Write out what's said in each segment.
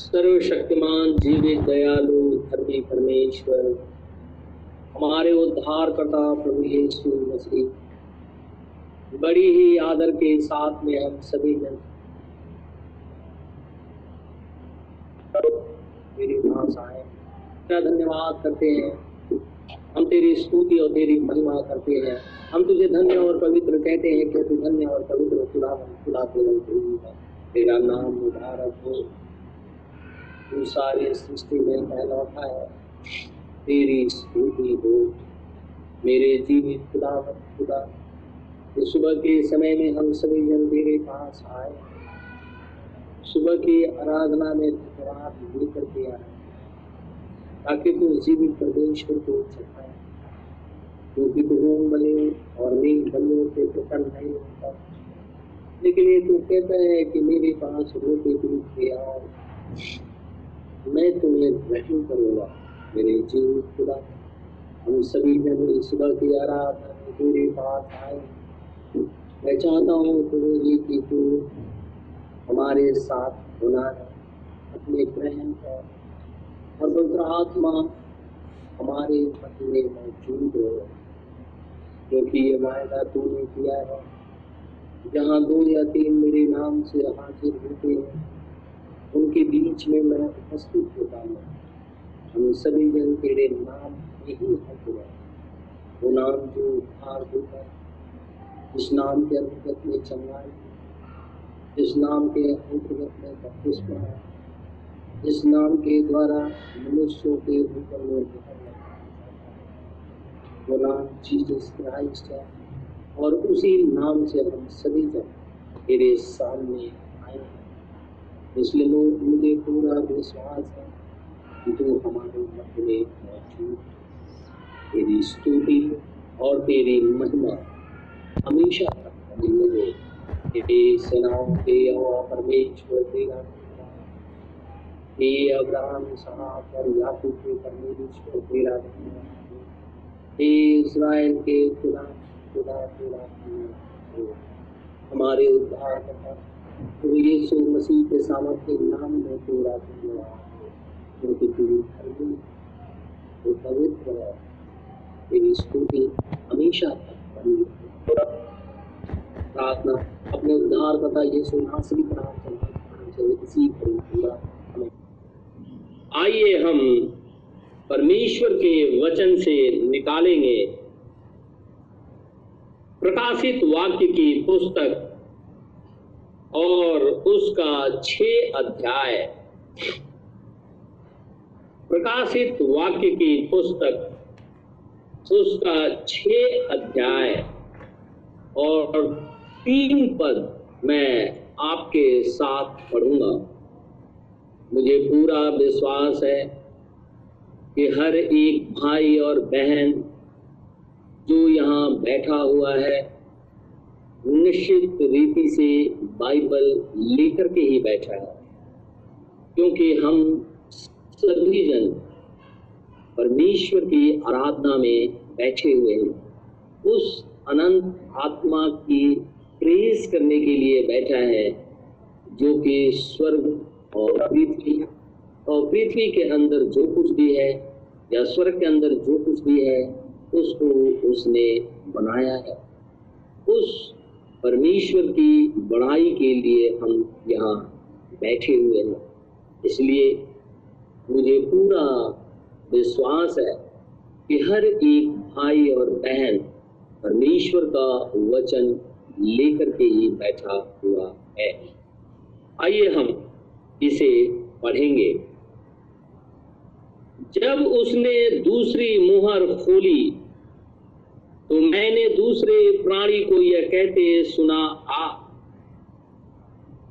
सर्वशक्तिमान जीवित दयालु धर्मी परमेश्वर। हमारे उद्धार करता प्रभु यीशु मसीह, बड़ी ही आदर के साथ में हम सभी जन तेरी भाषाएँ धन्यवाद करते हैं? हम तेरी स्तुति और तेरी महिमा करते हैं। हम तुझे धन्य और पवित्र कहते हैं कि तू धन्य और पवित्र खुदा खुदा तेरा नाम मुबारक हो। तू सारी सृष्टि में कहलौता है। तेरी स्तुति हो मेरे जीवित खुदा खुदा। इस सुबह के समय में हम सभी जन तेरे पास आए। सुबह की आराधना में धन्यवाद लेकर के आए। ताकि तू जीवित परमेश्वर को चढ़ाए क्योंकि तू होम बने और नींद बने से प्रकट नहीं होता। लेकिन ये तू कहता है कि मेरे पास रोटी दूध के आओ मैं तुम्हें ग्रहण करूँगा, मेरे जीवित खुदा। हम सभी जन इस सुबह की आराधना में तेरे पास आए मैं चाहता हूँ तुम्हें ये कि तू हमारे साथ होना अपने ग्रहण कर और पवित्र आत्मा हमारे मन में मौजूद हो क्योंकि ये वायदा तूने किया है। जहाँ दो या तीन मेरे नाम से हाजिर होते हैं उनके बीच में मैं उपस्थित होता हूँ। हम सभी जन तेरे नाम में ही है वो नाम जो उद्धार होता है जिस नाम के अंतर्गत में चंगाई जिस नाम के अंतर्गत में बपतिस्मा है जिस नाम के द्वारा मनुष्यों के ऊपर में वो नाम जीसस क्राइस्ट है और उसी नाम से हम सभी जन तेरे सामने इसलिए लोग मुझे पूरा विश्वास है तू हमारे मौजूद तेरी स्तुति और तेरी महिमा हमेशा तेरे सेनाओं के परमेश्वर तेरा हे। अब्राहम और याकूब के परमेश्वर तेरा हे। के खुदा खुदा तेरा हमारे उद्धार तो यीशु मसीह के नाम में क्योंकि तेरी धर्मी पवित्र है तेरी स्तुति हमेशा बनी प्रार्थना, अपने उद्धार करता यीशु नासरी इसी आइए हम परमेश्वर के वचन से निकालेंगे। प्रकाशित वाक्य की पुस्तक और उसका छह अध्याय। प्रकाशित वाक्य की पुस्तक, उसका छह अध्याय। और तीन पद मैं आपके साथ पढ़ूँगा। मुझे पूरा विश्वास है कि हर एक भाई और बहन जो यहाँ बैठा हुआ है निश्चित रीति से बाइबल लेकर के ही बैठा है। क्योंकि हम सभी जन परमेश्वर की आराधना में बैठे हुए हैं। उस अनंत आत्मा की प्रेस करने के लिए बैठा है, जो कि स्वर्ग और पृथ्वी और पृथ्वी के अंदर जो कुछ भी है या स्वर्ग के अंदर जो कुछ भी है, उसको उसने बनाया है। उस परमेश्वर की बड़ाई के लिए हम यहाँ बैठे हुए हैं। इसलिए मुझे पूरा विश्वास है कि हर एक भाई और बहन परमेश्वर का वचन लेकर के ही बैठा हुआ है। आइए हम इसे पढ़ेंगे। जब उसने दूसरी मुहर खोली तो मैंने दूसरे प्राणी को यह कहते सुना, आ।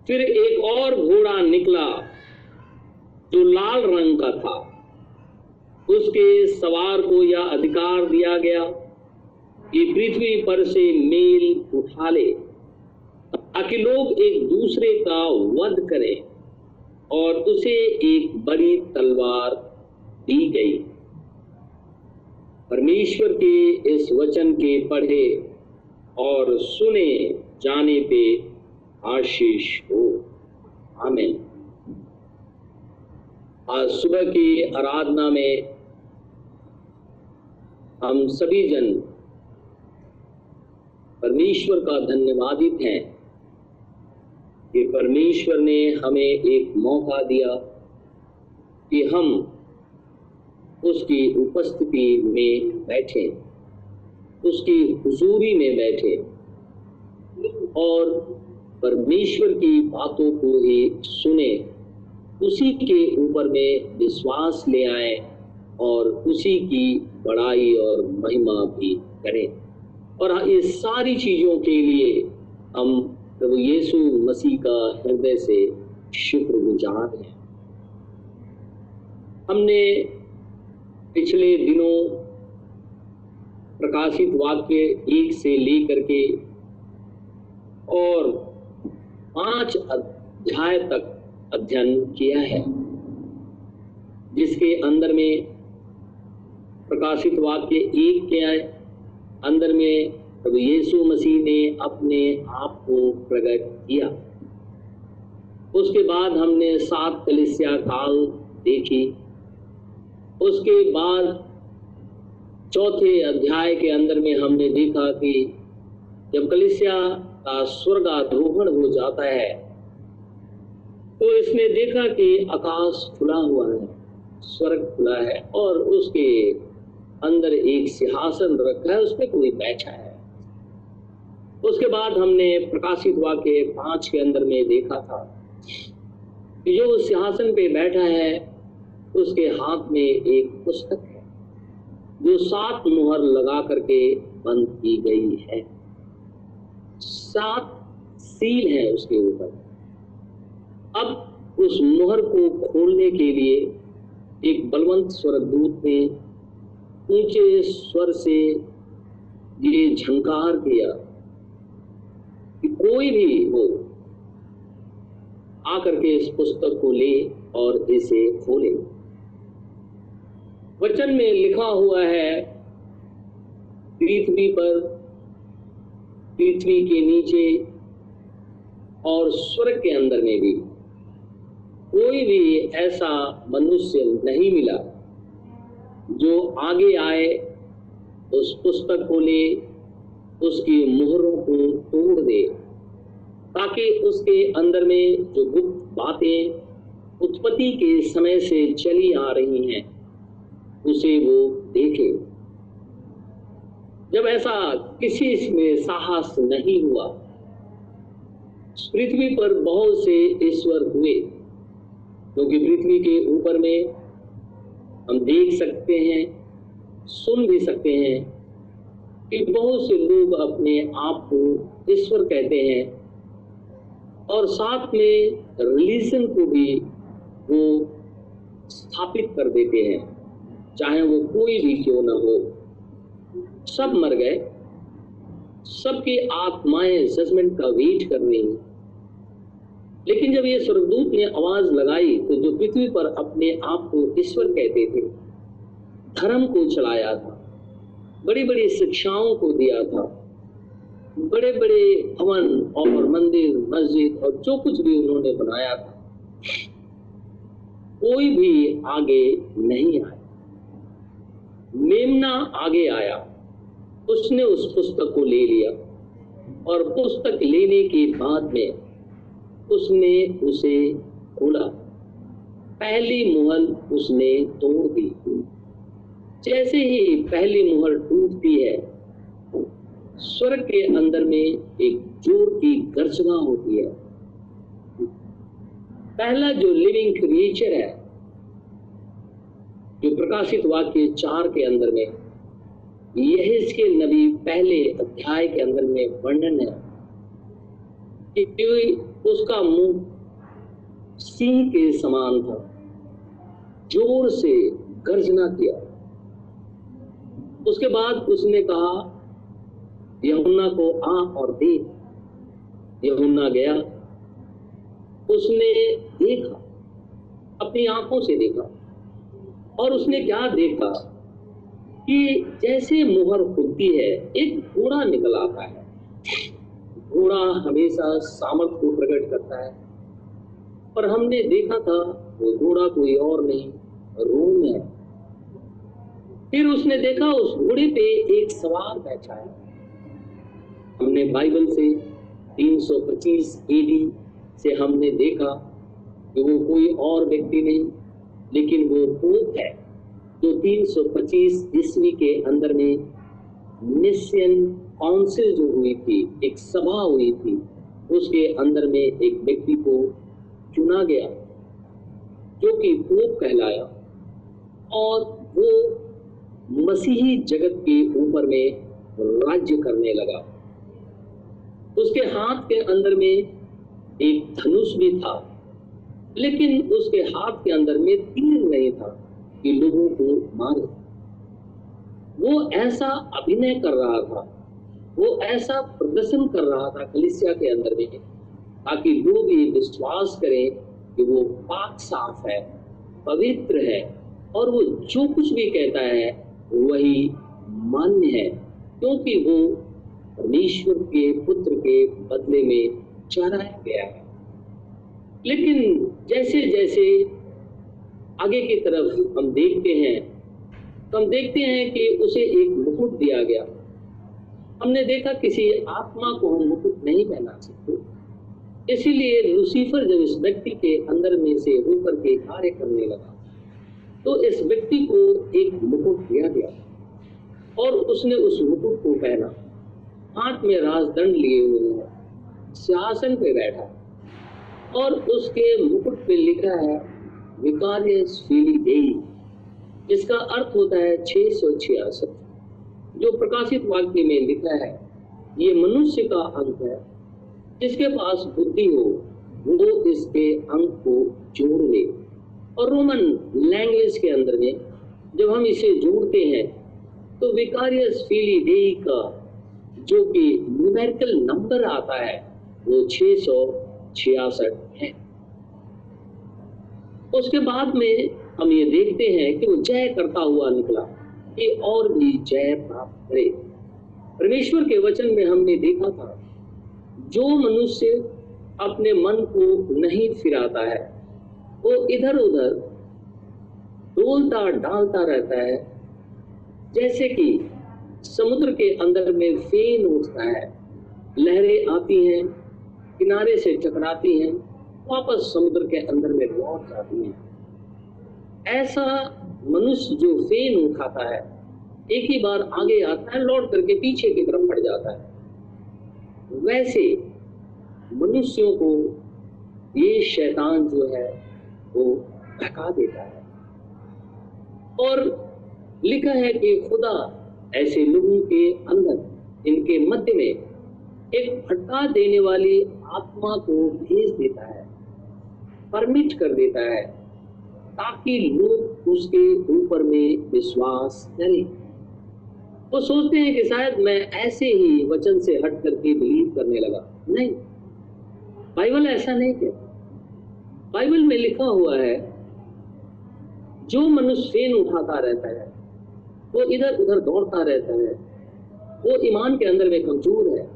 फिर एक और घोड़ा निकला जो लाल रंग का था। उसके सवार को यह अधिकार दिया गया कि पृथ्वी पर से मेल उठा ले, ताकि लोग एक दूसरे का वध करें और उसे एक बड़ी तलवार दी गई। परमेश्वर के इस वचन के पढ़े और सुने जाने पे आशीष हो। आमीन। आज सुबह की आराधना में हम सभी जन परमेश्वर का धन्यवादित हैं कि परमेश्वर ने हमें एक मौका दिया कि हम उसकी उपस्थिति में बैठे, उसकी हजूरी में बैठे और परमेश्वर की बातों को ही सुने, उसी के ऊपर में विश्वास ले आए और उसी की बड़ाई और महिमा भी करें। और ये सारी चीज़ों के लिए हम प्रभु यीशु मसीह का हृदय से शुक्रगुजार हैं। हमने पिछले दिनों प्रकाशित वाक्य एक से लेकर के और पाँच अध्याय तक अध्ययन किया है, जिसके अंदर में प्रकाशित वाक्य एक के अंदर में प्रभु यीशु मसीह ने अपने आप को प्रकट किया। उसके बाद हमने सात कलिसिया काल देखी। उसके बाद चौथे अध्याय के अंदर में हमने देखा कि जब कलिसिया का स्वर्गारोहण हो जाता है तो इसने देखा कि आकाश खुला हुआ है, स्वर्ग खुला है और उसके अंदर एक सिंहासन रखा है, उसमें कोई बैठा है। उसके बाद हमने प्रकाशित वाक्य पाँच के अंदर में देखा था कि जो सिंहासन पे बैठा है उसके हाथ में एक पुस्तक है, जो सात मुहर लगा करके बंद की गई है। सात सील है उसके ऊपर। अब उस मुहर को खोलने के लिए एक बलवंत स्वर्गदूत ने ऊँचे स्वर से ये झंकार किया कि कोई भी हो, आकर के इस पुस्तक को ले और इसे खोले। वचन में लिखा हुआ है, पृथ्वी पर, पृथ्वी के नीचे और स्वर्ग के अंदर में भी। कोई भी ऐसा मनुष्य नहीं मिला जो आगे आए, उस पुस्तक को ले, उसकी मोहरों को तोड़ दे, ताकि उसके अंदर में जो गुप्त बातें उत्पत्ति के समय से चली आ रही हैं उसे वो देखे। जब ऐसा किसी में साहस नहीं हुआ, पृथ्वी पर बहुत से ईश्वर हुए, क्योंकि तो पृथ्वी के ऊपर में हम देख सकते हैं, सुन भी सकते हैं कि बहुत से लोग अपने आप को ईश्वर कहते हैं और साथ में रिलीजन को भी वो स्थापित कर देते हैं। चाहे वो कोई भी क्यों ना हो। सब मर गए। सबकी आत्माएँ जजमेंट का वेट कर रही हैं। लेकिन जब ये स्वर्गदूत ने आवाज़ लगाई तो जो पृथ्वी पर अपने आप को ईश्वर कहते थे, धर्म को चलाया था बड़ी बड़ी शिक्षाओं को दिया था बड़े बड़े भवन और मंदिर, मस्जिद और जो कुछ भी उन्होंने बनाया था, कोई भी आगे नहीं आया। मेमना आगे आया। उसने उस पुस्तक को ले लिया और पुस्तक लेने के बाद में उसने उसे खोला। पहली मुहर उसने तोड़ दी। जैसे ही पहली मुहर टूटती है, स्वर्ग के अंदर में एक ज़ोर की गर्जना होती है। पहला जो लिविंग क्रिएचर है जो प्रकाशित वाक्य चार के अंदर में, यह इसके नबी पहले अध्याय के अंदर में वर्णन है। कि उसका मुँह सिंह के समान था, ज़ोर से गर्जना किया। उसके बाद उसने कहा यमुना को आ और दे यमुना गया, उसने देखा, अपनी आँखों से देखा। और उसने क्या देखा? कि जैसे मुहर खुलती है, एक घोड़ा निकल आता है। घोड़ा हमेशा सामर्थ को प्रकट करता है। पर हमने देखा था, वो घोड़ा कोई और नहीं, रोम है। फिर उसने देखा, उस घोड़े पे एक सवार बैठा है। हमने बाइबल से 325 एडी से हमने देखा कि वो कोई और व्यक्ति नहीं लेकिन वो पोप है जो 325 ईस्वी के अंदर में निशियन काउंसिल जो हुई थी, एक सभा हुई थी, उसके अंदर में एक व्यक्ति को चुना गया, जो कि पोप कहलाया और वो मसीही जगत के ऊपर में राज्य करने लगा। उसके हाथ के अंदर में एक धनुष भी था। लेकिन उसके हाथ के अंदर में तीर नहीं था कि लोगों को मारे। वो ऐसा अभिनय कर रहा था, वो ऐसा प्रदर्शन कर रहा था कलिसिया के अंदर में, ताकि लोग ये विश्वास करें कि वो पाक साफ़ है, पवित्र है, और वो जो कुछ भी कहता है, वही मान्य है, क्योंकि वो परमेश्वर के पुत्र के बदले में चढ़ाया गया है। लेकिन जैसे जैसे आगे की तरफ़ हम देखते हैं तो हम देखते हैं कि उसे एक मुकुट दिया गया। हमने देखा किसी आत्मा को हम मुकुट नहीं पहना सकते। इसीलिए लूसीफर जब इस व्यक्ति के अंदर में से होकर के कार्य करने लगा तो इस व्यक्ति को एक मुकुट दिया गया और उसने उस मुकुट को पहना। हाथ में राजदंड लिए हुए सिंहासन पे बैठा। और उसके मुकुट पे लिखा है विकारियस फीली देई इसका अर्थ होता है छह सौ छियासठ, जो प्रकाशित वाक्य में लिखा है, ये मनुष्य का अंक है, जिसके पास बुद्धि हो, वो इसके अंक को जोड़ ले। और रोमन लैंग्वेज के अंदर में, जब हम इसे जोड़ते हैं तो विकारियस फीली डेई का, जो कि न्यूमेरिकल नंबर आता है, वो छह सौ छियासठ है। उसके बाद में हम ये देखते हैं कि वो जय करता हुआ निकला, कि और भी जय प्राप्त करे। परमेश्वर के वचन में हमने देखा था, जो मनुष्य अपने मन को नहीं फिराता है, वो इधर उधर डोलता डालता रहता है, जैसे कि समुद्र के अंदर में फेन उठता है, लहरें आती हैं किनारे से टकराती हैं, वापस समुद्र के अंदर में लौट जाती हैं। ऐसा मनुष्य जो फेन उठाता है, एक ही बार आगे आता है, लौट करके पीछे की तरफ़ पड़ जाता है। वैसे मनुष्यों को ये शैतान जो है, वो ढका देता है। और लिखा है कि खुदा ऐसे लोगों के अंदर, इनके मध्य में एक भटका देने वाली आत्मा को भेज देता है परमिट कर देता है, ताकि लोग उसके ऊपर में विश्वास करें। वो सोचते हैं कि शायद मैं ऐसे ही वचन से हट करके बिलीव करने लगा। नहीं बाइबल ऐसा नहीं कहता बाइबल में लिखा हुआ है, जो मनुष्य फेन उठाता रहता है, वो इधर उधर दौड़ता रहता है, वो ईमान के अंदर में कमज़ोर है।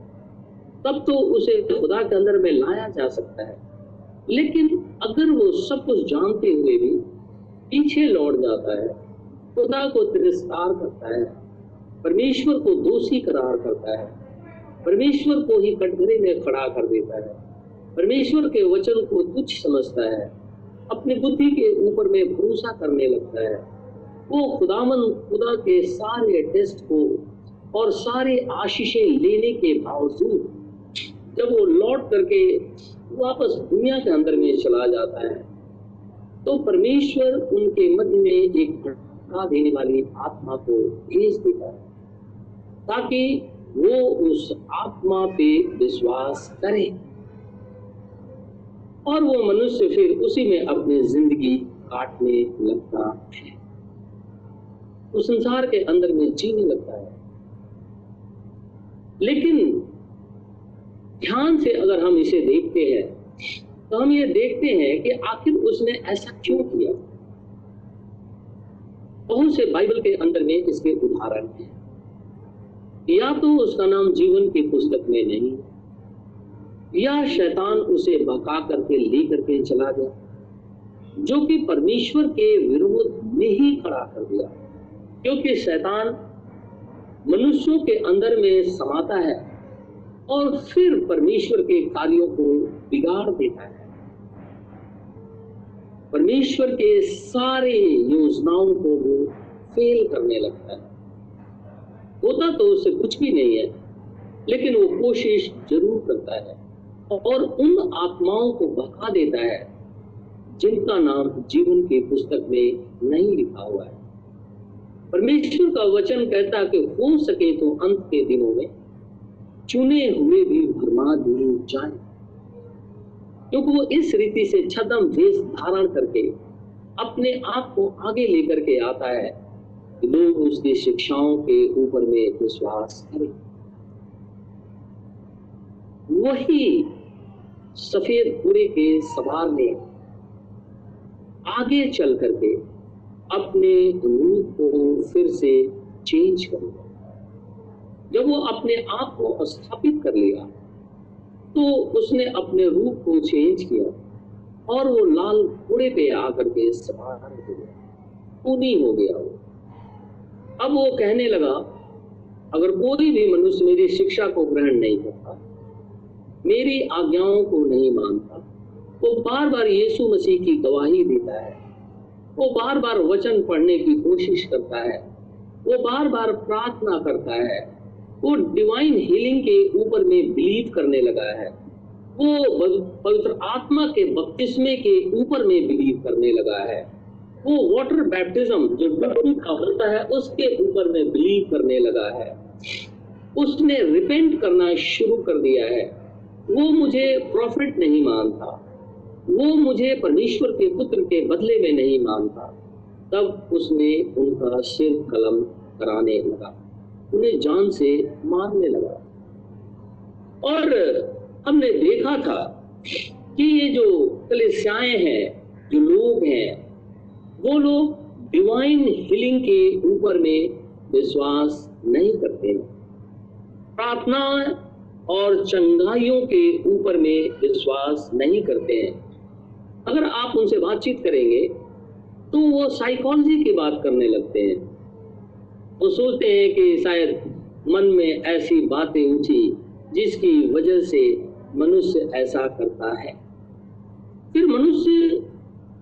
तब तो उसे खुदा के अंदर में लाया जा सकता है। लेकिन अगर वो सब कुछ जानते हुए भी पीछे लौट जाता है, खुदा को तिरस्कार करता है, परमेश्वर को दोषी करार करता है, परमेश्वर को ही कटघरे में खड़ा कर देता है, परमेश्वर के वचन को तुच्छ समझता है, अपनी बुद्धि के ऊपर में भरोसा करने लगता है, वो खुदामन खुदा के सारे टेस्ट को और सारे आशीषें लेने के बावजूद जब वो लौट करके वापस दुनिया के अंदर में चला जाता है तो परमेश्वर उनके मध्य में एक भटका देने वाली आत्मा को भेज देता है, ताकि वो उस आत्मा पे विश्वास करे। और वो मनुष्य फिर उसी में अपनी ज़िंदगी काटने लगता है। उस संसार के अंदर में जीने लगता है। लेकिन ध्यान से अगर हम इसे देखते हैं तो हम ये देखते हैं कि आखिर उसने ऐसा क्यों किया? बहुत से बाइबल के अंदर में इसके उदाहरण हैं? या तो उसका नाम जीवन की पुस्तक में नहीं, या शैतान उसे बका करके ले करके चला गया, जो कि परमेश्वर के विरोध में ही खड़ा कर दिया, क्योंकि शैतान मनुष्यों के अंदर में समाता है। और फिर परमेश्वर के कार्यों को बिगाड़ देता है। परमेश्वर के सारे योजनाओं को वो फेल करने लगता है। होता तो उससे कुछ भी नहीं है, लेकिन वो कोशिश ज़रूर करता है और उन आत्माओं को बहा देता है, जिनका नाम जीवन की पुस्तक में नहीं लिखा हुआ है। परमेश्वर का वचन कहता कि हो सके तो अंत के दिनों में चुने हुए भी भरमा दिए जाए। क्योंकि वो इस रीति से छदम वेश धारण करके अपने आप को आगे लेकर के आता है कि लोग उसकी शिक्षाओं के ऊपर में विश्वास करें। वही सफ़ेद पूरे के सवार ने आगे चल करके अपने रूप को फिर से चेंज कर जब वो अपने आप को स्थापित कर लिया तो उसने अपने रूप को चेंज किया और वो लाल घोड़े पे आकर के सवार हो गया। हो गया वो। अब वो कहने लगा, अगर कोई भी मनुष्य मेरी शिक्षा को ग्रहण नहीं करता, मेरी आज्ञाओं को नहीं मानता, वो बार बार यीशु मसीह की गवाही देता है, वो बार बार वचन पढ़ने की कोशिश करता है, वो बार बार प्रार्थना करता है वो डिवाइन हीलिंग के ऊपर में बिलीव करने लगा है। वो पवित्र आत्मा के बपतिस्मे के ऊपर में बिलीव करने लगा है। वो वाटर बैप्टिज्म जो डुबकी का होता है, उसके ऊपर में बिलीव करने लगा है। उसने रिपेंट करना शुरू कर दिया है। वो मुझे प्रॉफिट नहीं मानता। वो मुझे परमेश्वर के पुत्र के बदले में नहीं मानता। तब उसने उनका सिर कलम कराने लगा। उन्हें जान से मारने लगा। और हमने देखा था कि ये जो कलिसियाएँ हैं, जो लोग हैं, वो लोग डिवाइन हीलिंग के ऊपर में विश्वास नहीं करते। प्रार्थना और चंगाइयों के ऊपर में विश्वास नहीं करते हैं। अगर आप उनसे बातचीत करेंगे तो वो साइकोलॉजी की बात करने लगते हैं। वो सोचते हैं कि शायद मन में ऐसी बातें उठी जिसकी वजह से मनुष्य ऐसा करता है। फिर मनुष्य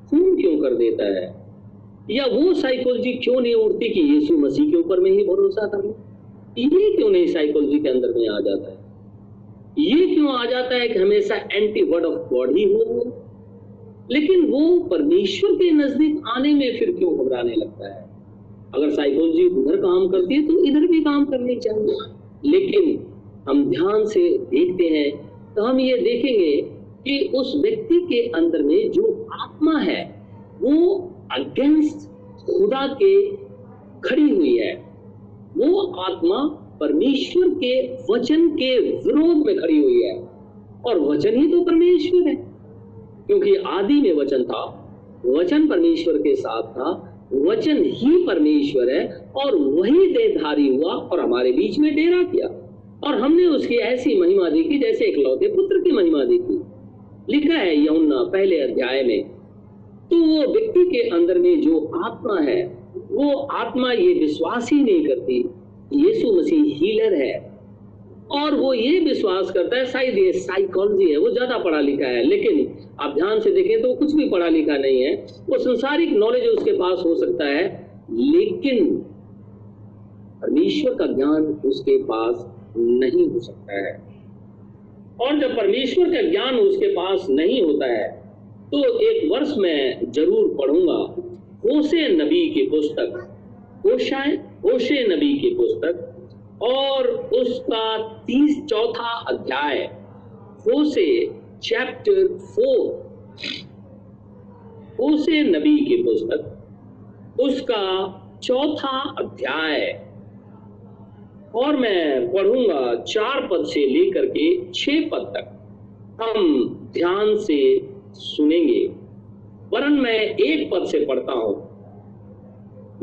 खून क्यों कर देता है? या वो साइकोलॉजी क्यों नहीं उठती कि यीशु मसीह के ऊपर में ही भरोसा कर लो? ये क्यों नहीं साइकोलॉजी के अंदर में आ जाता है? ये क्यों आ जाता है कि हमेशा एंटी वर्ड ऑफ़ गॉड ही हो लेकिन वो परमेश्वर के नज़दीक आने में फिर क्यों घबराने लगता है? अगर साइकोलॉजी उधर काम करती है तो इधर भी काम करनी चाहिए। लेकिन हम ध्यान से देखते हैं तो हम ये देखेंगे कि उस व्यक्ति के अंदर में जो आत्मा है, वो अगेंस्ट खुदा के खड़ी हुई है। वो आत्मा परमेश्वर के वचन के विरोध में खड़ी हुई है। और वचन ही तो परमेश्वर है, क्योंकि आदि में वचन था, वचन परमेश्वर के साथ था वचन ही परमेश्वर है और वही देहधारी हुआ और हमारे बीच में डेरा किया। और हमने उसकी ऐसी महिमा देखी जैसे एक लौते पुत्र की महिमा देखी। लिखा है यमुना पहले अध्याय में तो वो व्यक्ति के अंदर में जो आत्मा है, वो आत्मा ये विश्वास ही नहीं करती। यीशु मसीह हीलर है। और वो ये विश्वास करता है, शायद ये साइकोलॉजी है, वो ज़्यादा पढ़ा लिखा है, लेकिन आप ध्यान से देखें तो वो कुछ भी पढ़ा लिखा नहीं है। वो संसारिक नॉलेज उसके पास हो सकता है, लेकिन परमेश्वर का ज्ञान उसके पास नहीं हो सकता है। और जब परमेश्वर का ज्ञान उसके पास नहीं होता है तो एक वर्ष में ज़रूर पढ़ूँगा, होशे नबी की पुस्तक, होशाए, होशे नबी की पुस्तक और उसका तीस चौथा अध्याय होसे चैप्टर फोर होसे नबी की पुस्तक, उसका चौथा अध्याय। और मैं पढ़ूँगा चार पद से लेकर के छह पद तक। हम ध्यान से सुनेंगे। वरन मैं एक पद से पढ़ता हूँ।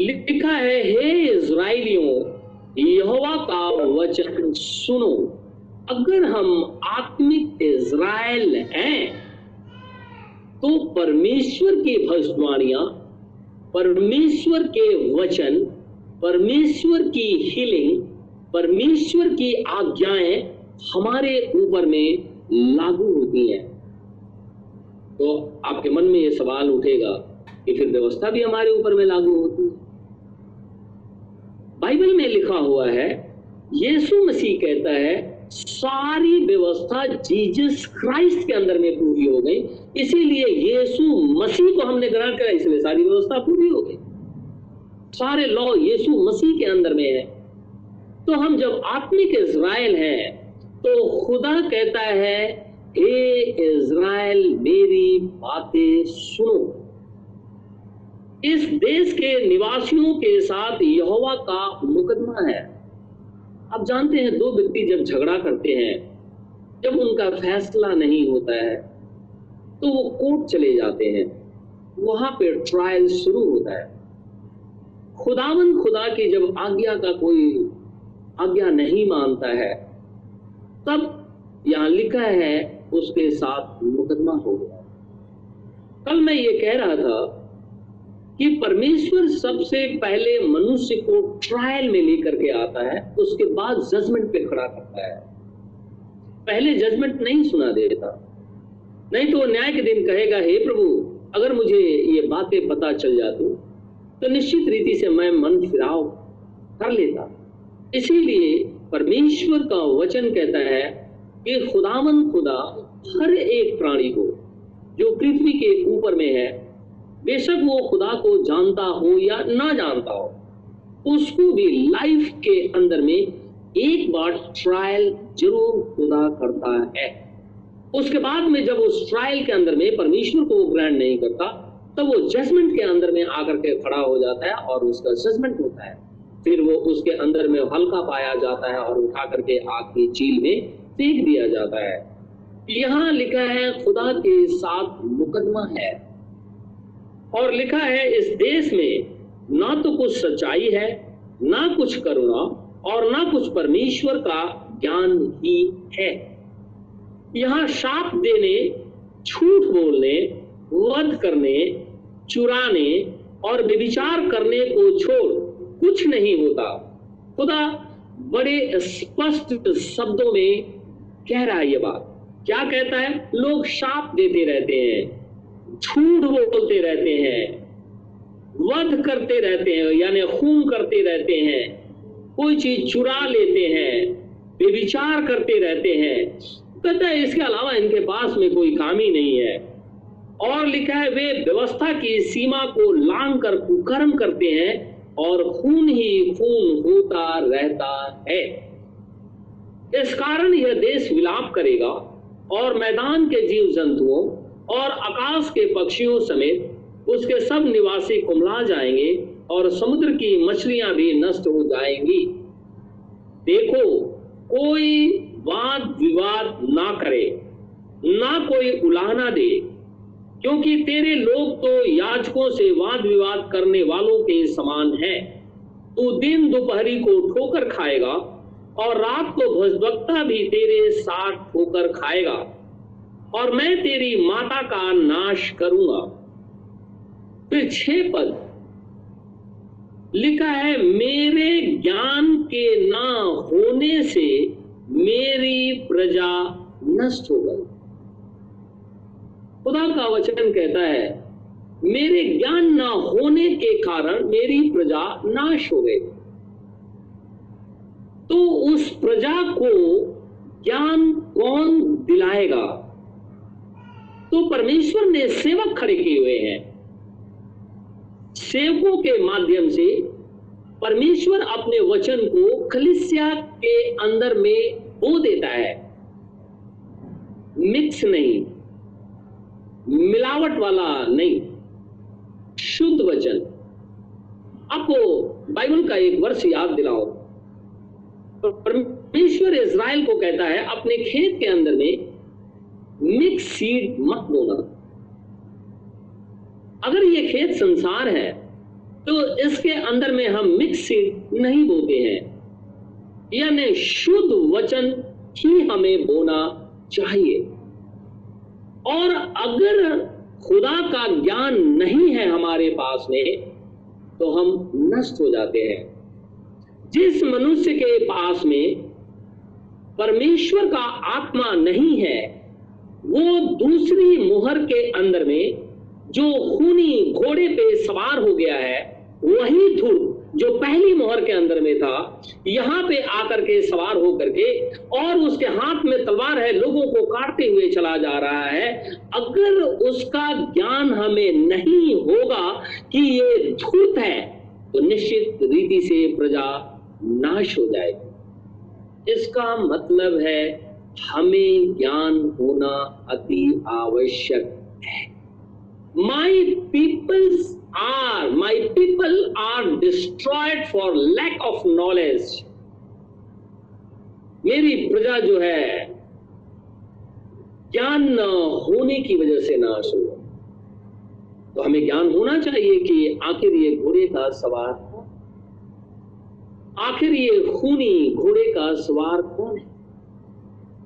लिखा है, हे इज़राइलियों यहोवा का वचन सुनो, अगर हम आत्मिक इज़राइल हैं तो परमेश्वर की भविष्यवाणियाँ, परमेश्वर के वचन, परमेश्वर की हीलिंग परमेश्वर की आज्ञाएँ हमारे ऊपर में लागू होती हैं। तो आपके मन में यह सवाल उठेगा कि फिर व्यवस्था भी हमारे ऊपर में लागू होती है? बाइबल में लिखा हुआ है, यीशु मसीह कहता है, सारी व्यवस्था जीसस क्राइस्ट के अंदर में पूरी हो गई, इसीलिए यीशु मसीह को हमने ग्रहण करा, इसलिए सारी व्यवस्था पूरी हो गई। सारे लॉ यीशु मसीह के अंदर में है। तो हम जब आत्मिक इज़राइल हैं तो खुदा कहता है, हे इज़राइल, मेरी बातें सुनो। इस देश के निवासियों के साथ यहोवा का मुकदमा है। आप जानते हैं, दो व्यक्ति जब झगड़ा करते हैं, जब उनका फैसला नहीं होता है तो वो कोर्ट चले जाते हैं। वहाँ पे ट्रायल शुरू होता है। खुदावन खुदा की जब आज्ञा का कोई आज्ञा नहीं मानता है, तब यहाँ लिखा है, उसके साथ मुकदमा हो गया। कल मैं ये कह रहा था कि परमेश्वर सबसे पहले मनुष्य को ट्रायल में लेकर के आता है, उसके बाद जजमेंट पे खड़ा करता है। पहले जजमेंट नहीं सुना देता। नहीं तो न्याय के दिन कहेगा, हे प्रभु, अगर मुझे ये बातें पता चल जाती तो निश्चित रीति से मैं मन फिराव कर लेता। इसीलिए परमेश्वर का वचन कहता है कि खुदावन खुदा हर एक प्राणी को, जो पृथ्वी के ऊपर में है बेशक वो खुदा को जानता हो या ना जानता हो, उसको भी लाइफ के अंदर में एक बार ट्रायल ज़रूर खुदा करता है। उसके बाद में जब उस ट्रायल के अंदर में परमेश्वर को वो ग्रहण नहीं करता, तब वो जजमेंट के अंदर में आकर के खड़ा हो जाता है और उसका जजमेंट होता है। फिर वो उसके अंदर में हल्का पाया जाता है और उठा करके आग की चील में फेंक दिया जाता है। यहाँ लिखा है, खुदा के साथ मुकदमा है। और लिखा है, इस देश में ना तो कुछ सच्चाई है, ना कुछ करुणा और ना कुछ परमेश्वर का ज्ञान ही है। यहाँ शाप देने, झूठ बोलने, वध करने, चुराने और विचार करने को छोड़ कुछ नहीं होता। खुदा बड़े स्पष्ट शब्दों में कह रहा है ये बात। क्या कहता है? लोग शाप देते रहते हैं। झूठ बोलते रहते हैं, वध करते रहते हैं, यानी खून करते रहते हैं, कोई चीज़ चुरा लेते हैं बेविचार करते रहते हैं। कहता है, इसके अलावा इनके पास में कोई काम ही नहीं है। और लिखा है, वे व्यवस्था की सीमा को लांग कर कुकर्म करते हैं और खून ही खून होता रहता है। इस कारण यह देश विलाप करेगा और मैदान के जीव जंतुओं और आकाश के पक्षियों समेत उसके सब निवासी कुमला जाएँगे और समुद्र की मछलियाँ भी नष्ट हो जाएँगी। देखो, कोई वाद विवाद ना करे, ना कोई उलाहना दे, क्योंकि तेरे लोग तो याचकों से वाद विवाद करने वालों के समान है। तू दिन दोपहरी को ठोकर खाएगा और रात को भजभक्ता भी तेरे साथ ठोकर खाएगा। और मैं तेरी माता का नाश करूँगा। फिर छह पद लिखा है, मेरे ज्ञान के ना होने से मेरी प्रजा नष्ट हो गई। खुदा का वचन कहता है, मेरे ज्ञान ना होने के कारण मेरी प्रजा नाश हो गई। तो उस प्रजा को ज्ञान कौन दिलाएगा? तो परमेश्वर ने सेवक खड़े किए हुए हैं। सेवकों के माध्यम से परमेश्वर अपने वचन को खलिसिया के अंदर में बो देता है। मिक्स नहीं, मिलावट वाला नहीं, शुद्ध वचन। आपको बाइबल का एक वर्ष याद दिलाओ। परमेश्वर इज़राइल को कहता है, अपने खेत के अंदर में मिक्स सीड मत बोना अगर ये खेत संसार है तो इसके अंदर में हम मिक्स सीड नहीं बोते हैं। यानी शुद्ध वचन ही हमें बोना चाहिए। और अगर खुदा का ज्ञान नहीं है हमारे पास में तो हम नष्ट हो जाते हैं। जिस मनुष्य के पास में परमेश्वर का आत्मा नहीं है वो दूसरी मुहर के अंदर में जो खूनी घोड़े पे सवार हो गया है, वही धुर जो पहली मोहर के अंदर में था, यहाँ पे आकर के सवार होकर के और उसके हाथ में तलवार है, लोगों को काटते हुए चला जा रहा है। अगर उसका ज्ञान हमें नहीं होगा कि ये धूर्त है तो निश्चित रीति से प्रजा नाश हो जाएगी। इसका मतलब है हमें ज्ञान होना अति आवश्यक है। My peoples are my people are destroyed for lack of knowledge मेरी प्रजा जो है, ज्ञान न होने की वजह से नाश हो तो हमें ज्ञान होना चाहिए कि आखिर ये घोड़े का सवार कौन आखिर ये खूनी घोड़े का सवार कौन है?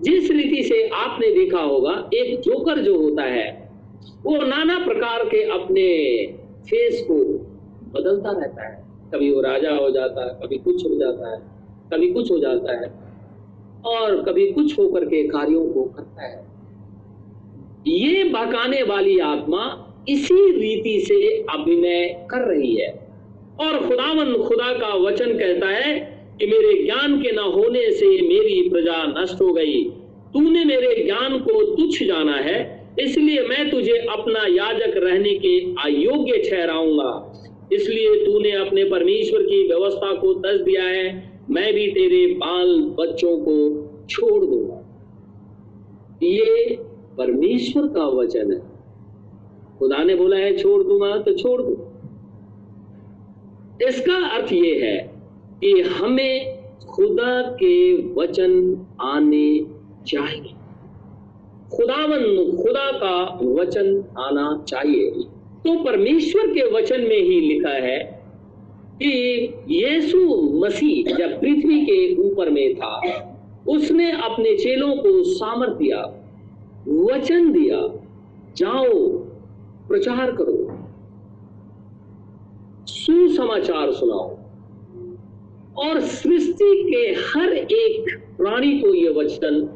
जिस रीति से आपने देखा होगा, एक जोकर जो होता है, वो नाना प्रकार के अपने फेस को बदलता रहता है। कभी वो राजा हो जाता है, कभी कुछ हो जाता है, कभी कुछ हो जाता है, और कभी कुछ होकर के कार्यों को करता है। ये बहकाने वाली आत्मा इसी रीति से अभिनय कर रही है। और खुदावन खुदा का वचन कहता है कि मेरे ज्ञान के न होने से मेरी प्रजा नष्ट हो गई। तूने मेरे ज्ञान को तुच्छ जाना है, इसलिए मैं तुझे अपना याजक रहने के अयोग्य ठहराऊँगा। इसलिए तूने अपने परमेश्वर की व्यवस्था को दस दिया है, मैं भी तेरे बाल बच्चों को छोड़ दूँगा। ये परमेश्वर का वचन है। खुदा ने बोला है, छोड़ दूँगा तो छोड़ दू। इसका अर्थ ये है कि हमें खुदा के वचन आने चाहिए। खुदावन, खुदा का वचन आना चाहिए। तो परमेश्वर के वचन में ही लिखा है कि यीशु मसीह जब पृथ्वी के ऊपर में था, उसने अपने चेलों को सामर्थ दिया, वचन दिया, जाओ, प्रचार करो। सुसमाचार सुनाओ। और सृष्टि के हर एक प्राणी को यह वचन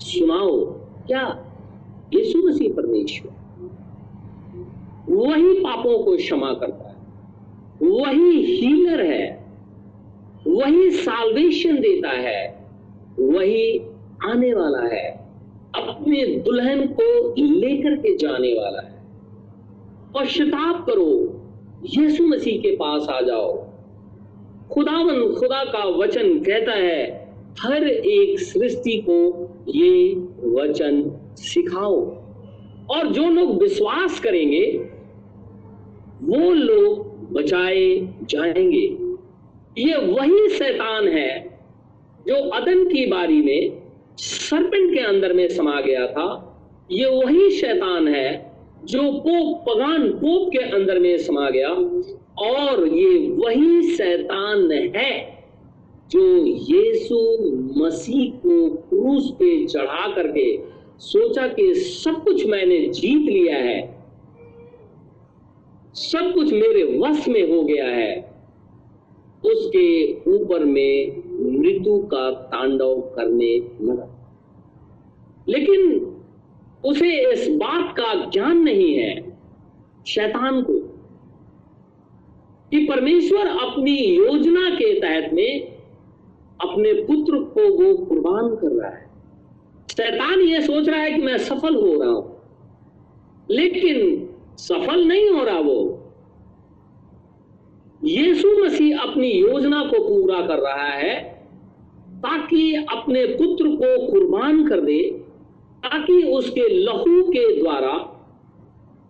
सुनाओ। क्या यीशु मसीह परमेश्वर वही पापों को क्षमा करता है, वही हीलर है, वही साल्वेशन देता है, वही आने वाला है, अपने दुल्हन को लेकर के जाने वाला है। पश्चाताप करो, यीशु मसीह के पास आ जाओ। खुदावन खुदा का वचन कहता है, हर एक सृष्टि को ये वचन सिखाओ। और जो लोग विश्वास करेंगे, वो लोग बचाए जाएँगे। ये वही शैतान है जो अदन की बारी में, सरपेंट के अंदर में समा गया था। ये वही शैतान है जो पोप पगान पोप के अंदर में समा गया, और ये वही शैतान है जो यीशु मसीह को क्रूस पे चढ़ा करके सोचा कि सब कुछ मैंने जीत लिया है, सब कुछ मेरे वश में हो गया है, उसके ऊपर में मृत्यु का तांडव करने लगा। लेकिन उसे इस बात का ज्ञान नहीं है, शैतान को, कि परमेश्वर अपनी योजना के तहत में अपने पुत्र को वो कुर्बान कर रहा है। शैतान ये सोच रहा है कि मैं सफल हो रहा हूँ, लेकिन सफल नहीं हो रहा वो। यीशु मसीह अपनी योजना को पूरा कर रहा है, ताकि अपने पुत्र को कुर्बान कर दे ताकि उसके लहू के द्वारा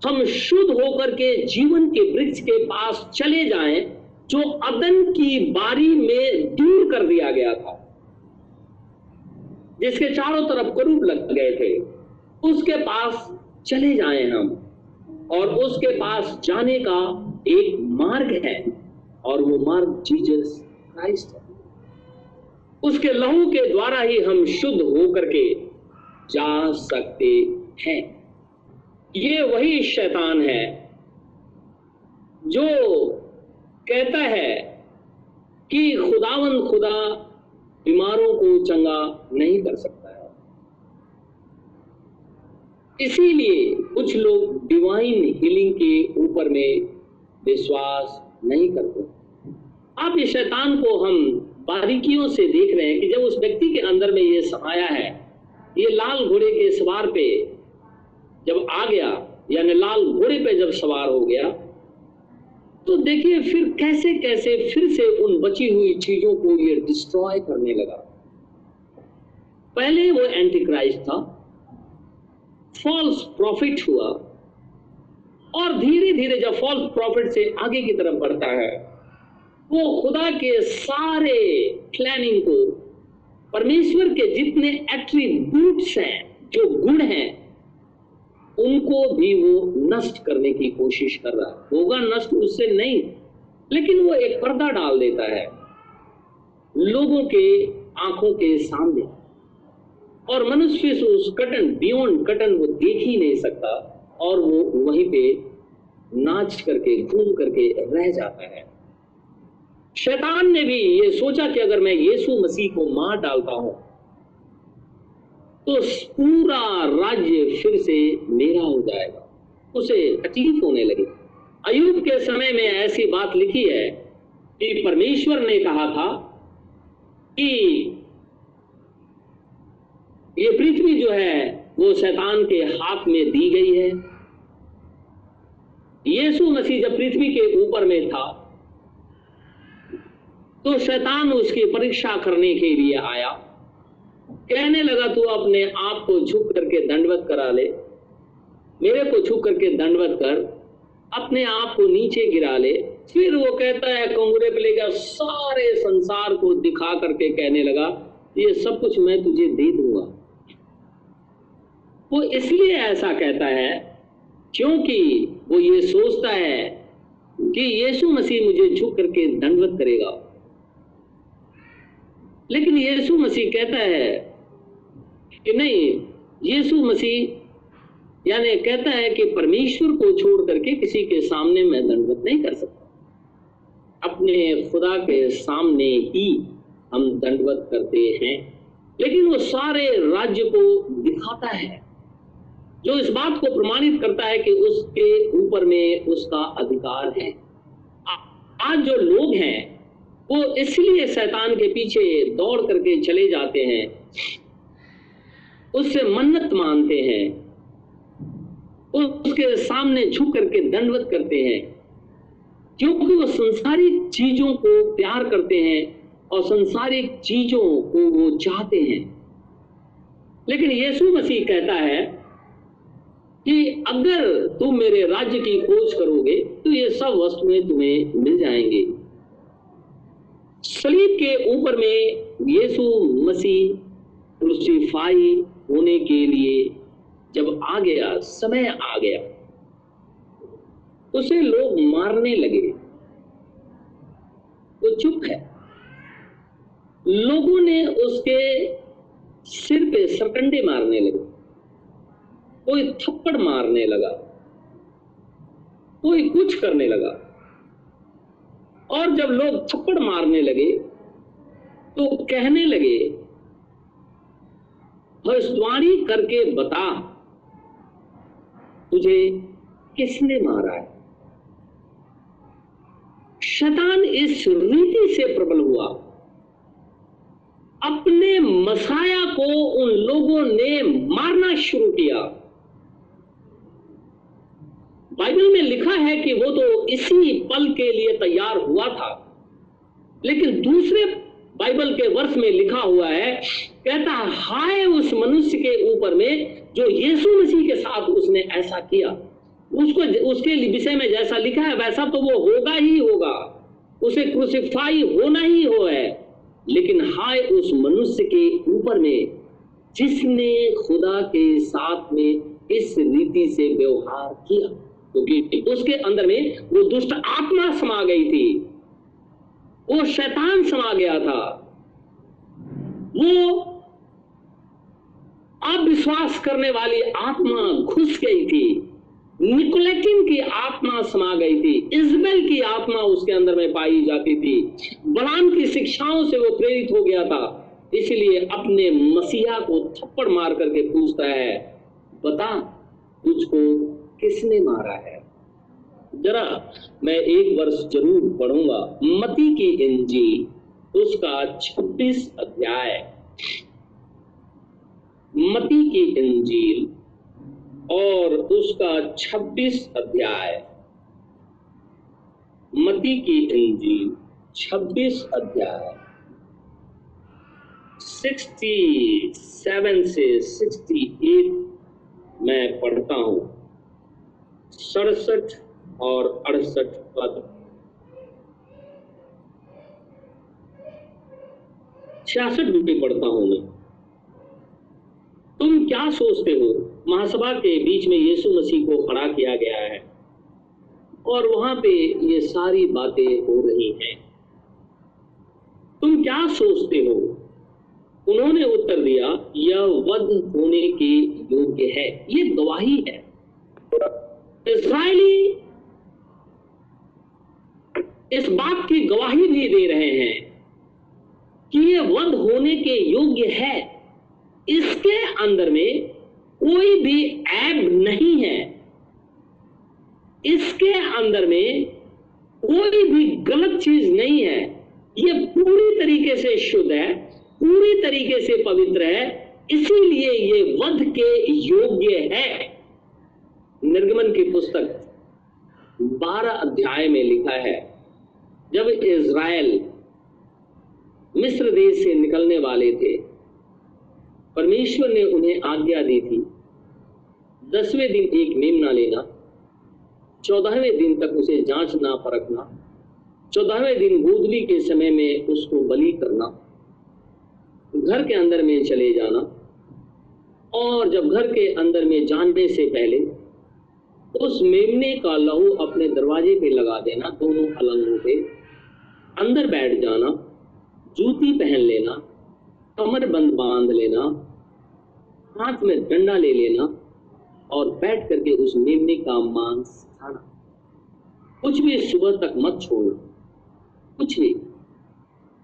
हम शुद्ध होकर के जीवन के वृक्ष के पास चले जाएँ, जो अदन की बारी में दूर कर दिया गया था। जिसके चारों तरफ़ करूब लग गए थे। उसके पास चले जाए हम। और उसके पास जाने का एक मार्ग है, और वो मार्ग जीसस क्राइस्ट है। उसके लहू के द्वारा ही हम शुद्ध होकर के जा सकते हैं। ये वही शैतान है जो कहता है कि खुदावन खुदा बीमारों को चंगा नहीं कर सकता है। इसीलिए कुछ लोग डिवाइन हीलिंग के ऊपर में विश्वास नहीं करते। अब इस शैतान को हम बारीकियों से देख रहे हैं कि जब उस व्यक्ति के अंदर में ये समाया है ये लाल घोड़े के सवार पे जब आ गया, यानी लाल घोड़े पे जब सवार हो गया तो देखिए फिर कैसे कैसे फिर से उन बची हुई चीज़ों को ये डिस्ट्रॉय करने लगा। पहले वो एंटी क्राइस्ट था फॉल्स प्रॉफिट हुआ, और धीरे धीरे जब फॉल्स प्रॉफिट से आगे की तरफ़ बढ़ता है, वो खुदा के सारे प्लानिंग को परमेश्वर के जितने एट्रीब्यूट्स हैं, जो गुण हैं, उनको भी वो नष्ट करने की कोशिश कर रहा है। होगा नष्ट उससे नहीं, लेकिन वो एक पर्दा डाल देता है लोगों के आँखों के सामने। और मनुष्य से उस कटन बियॉन्ड कटन वो देख ही नहीं सकता, और वो वहीं पे नाच करके, घूम करके रह जाता है। शैतान ने भी ये सोचा कि अगर मैं यीशु मसीह को मार डालता हूँ तो पूरा राज्य फिर से मेरा हो जाएगा। उसे तकलीफ़ होने लगी। अयुब के समय में ऐसी बात लिखी है कि परमेश्वर ने कहा था कि ये पृथ्वी जो है, वो शैतान के हाथ में दी गई है। यीशु मसीह जब पृथ्वी के ऊपर में था तो शैतान उसकी परीक्षा करने के लिए आया। कहने लगा, तू अपने आप को झुक करके दंडवत करा ले। मेरे को झुक करके दंडवत कर। अपने आप को नीचे गिरा ले। फिर वो कहता है कंगुरे पे लेकर सारे संसार को दिखा करके कहने लगा, ये सब कुछ मैं तुझे दे दूँगा। वो इसलिए ऐसा कहता है क्योंकि वो ये सोचता है कि यीशु मसीह मुझे झुक करके दंडवत करेगा। लेकिन यीशु मसीह कहता है कि नहीं, यीशु मसीह, यानी कहता है कि परमेश्वर को छोड़ करके किसी के सामने मैं दंडवत नहीं कर सकता। अपने खुदा के सामने ही हम दंडवत करते हैं। लेकिन वो सारे राज्य को दिखाता है, जो इस बात को प्रमाणित करता है कि उसके ऊपर में उसका अधिकार है। आज जो लोग हैं वो इसलिए शैतान के पीछे दौड़ करके चले जाते हैं। उससे मन्नत मानते हैं। उसके सामने झुक करके दंडवत करते हैं। क्योंकि वो संसारिक चीज़ों को प्यार करते हैं और संसारिक चीज़ों को वो चाहते हैं। लेकिन यीशु मसीह कहता है कि अगर तुम मेरे राज्य की खोज करोगे तो ये सब वस्तुएँ तुम्हें मिल जाएँगे। सलीब के ऊपर में यीशु मसीह क्रूसीफाई होने के लिए जब आ गया, समय आ गया, उसे लोग मारने लगे। वो चुप है। लोगों ने उसके सिर पे सरकंडे मारने लगे। कोई थप्पड़ मारने लगा। कोई कुछ करने लगा। और जब लोग थप्पड़ मारने लगे तो कहने लगे, भविष्यवाणी करके बता, तुझे किसने मारा है? शतान इस रीति से प्रबल हुआ। अपने मसाया को उन लोगों ने मारना शुरू किया। बाइबल में लिखा है कि वो तो इसी पल के लिए तैयार हुआ था। लेकिन दूसरे बाइबल के वर्ष में लिखा हुआ है, कहता हाय उस मनुष्य के ऊपर में जो यीशु मसीह के साथ उसने ऐसा किया। उसको उसके विषय में जैसा लिखा है, वैसा तो वो होगा ही होगा। उसे क्रूसिफाई होना ही हो है। लेकिन हाय उस मनुष्य के ऊपर में, जिसने खुदा के साथ में इस रीति से व्यवहार किया। क्योंकि उसके अंदर में वो दुष्ट आत्मा समा गई थी। वो शैतान समा गया था। वो अविश्वास करने वाली आत्मा घुस गई थी। निकोलेटिन की आत्मा समा गई थी। इजबेल की आत्मा उसके अंदर में पाई जाती थी। बलाम की शिक्षाओं से वो प्रेरित हो गया था। इसलिए अपने मसीहा को थप्पड़ मार करके पूछता है, बता, तुझको किसने मारा है? जरा मैं एक वर्ष ज़रूर पढ़ूँगा मती की इंजील उसका 26 अध्याय। मती की इंजील और उसका 26 अध्याय। मती की इंजील 26 अध्याय। 67 से 68 मैं पढ़ता हूँ। सड़सठ और अड़सठ पद। छियासठ भी पढ़ता हूँ मैं। तुम क्या सोचते हो? महासभा के बीच में यीशु मसीह को खड़ा किया गया है और वहाँ पे ये सारी बातें हो रही हैं। तुम क्या सोचते हो? उन्होंने उत्तर दिया, यह वध होने के योग्य है। ये गवाही है। इसराइली इस बात की गवाही भी दे रहे हैं कि ये वध होने के योग्य है। इसके अंदर में कोई भी ऐब नहीं है। इसके अंदर में कोई भी गलत चीज़ नहीं है। ये पूरी तरीके से शुद्ध है, पूरी तरीके से पवित्र है, इसीलिए ये वध के योग्य है। निर्गमन की पुस्तक बारह अध्याय में लिखा है, जब इज़राइल मिस्र देश से निकलने वाले थे, परमेश्वर ने उन्हें आज्ञा दी थी, दसवें दिन एक मेमना लेना, चौदहवें दिन तक उसे जांचना परखना, चौदहवें दिन गोदली के समय में उसको बलि करना, घर के अंदर में चले जाना, और जब घर के अंदर में जाने से पहले उस मेमने का लहू अपने दरवाजे पे लगा देना, दोनों अलंगों पे। अंदर बैठ जाना, जूती पहन लेना, कमर बंद बाँध लेना, हाथ में डंडा ले लेना और बैठ करके उस मेमने का मांस खाना। कुछ भी सुबह तक मत छोड़ना, कुछ भी।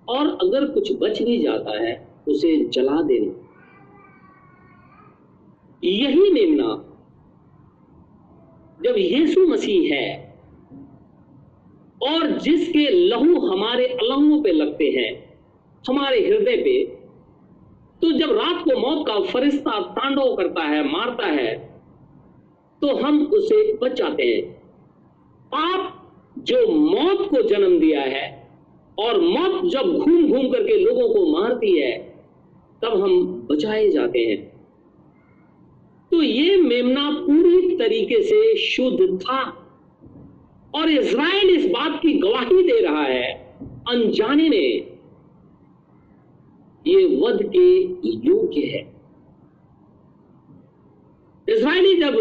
और अगर कुछ बच भी जाता है, उसे जला देना। यही मेमना जब यीशु मसीह है और जिसके लहू हमारे अलंगों पे लगते हैं, हमारे हृदय पे तो जब रात को मौत का फरिश्ता तांडव करता है, मारता है तो हम उसे बचाते हैं। पाप जो मौत को जन्म दिया है और मौत जब घूम घूम करके लोगों को मारती है, तब हम बचाए जाते हैं। तो ये मेमना पूरी तरीके से शुद्ध था। और इज़राइल इस बात की गवाही दे रहा है, अनजाने में, ये वध के योग्य है। इसराइली जब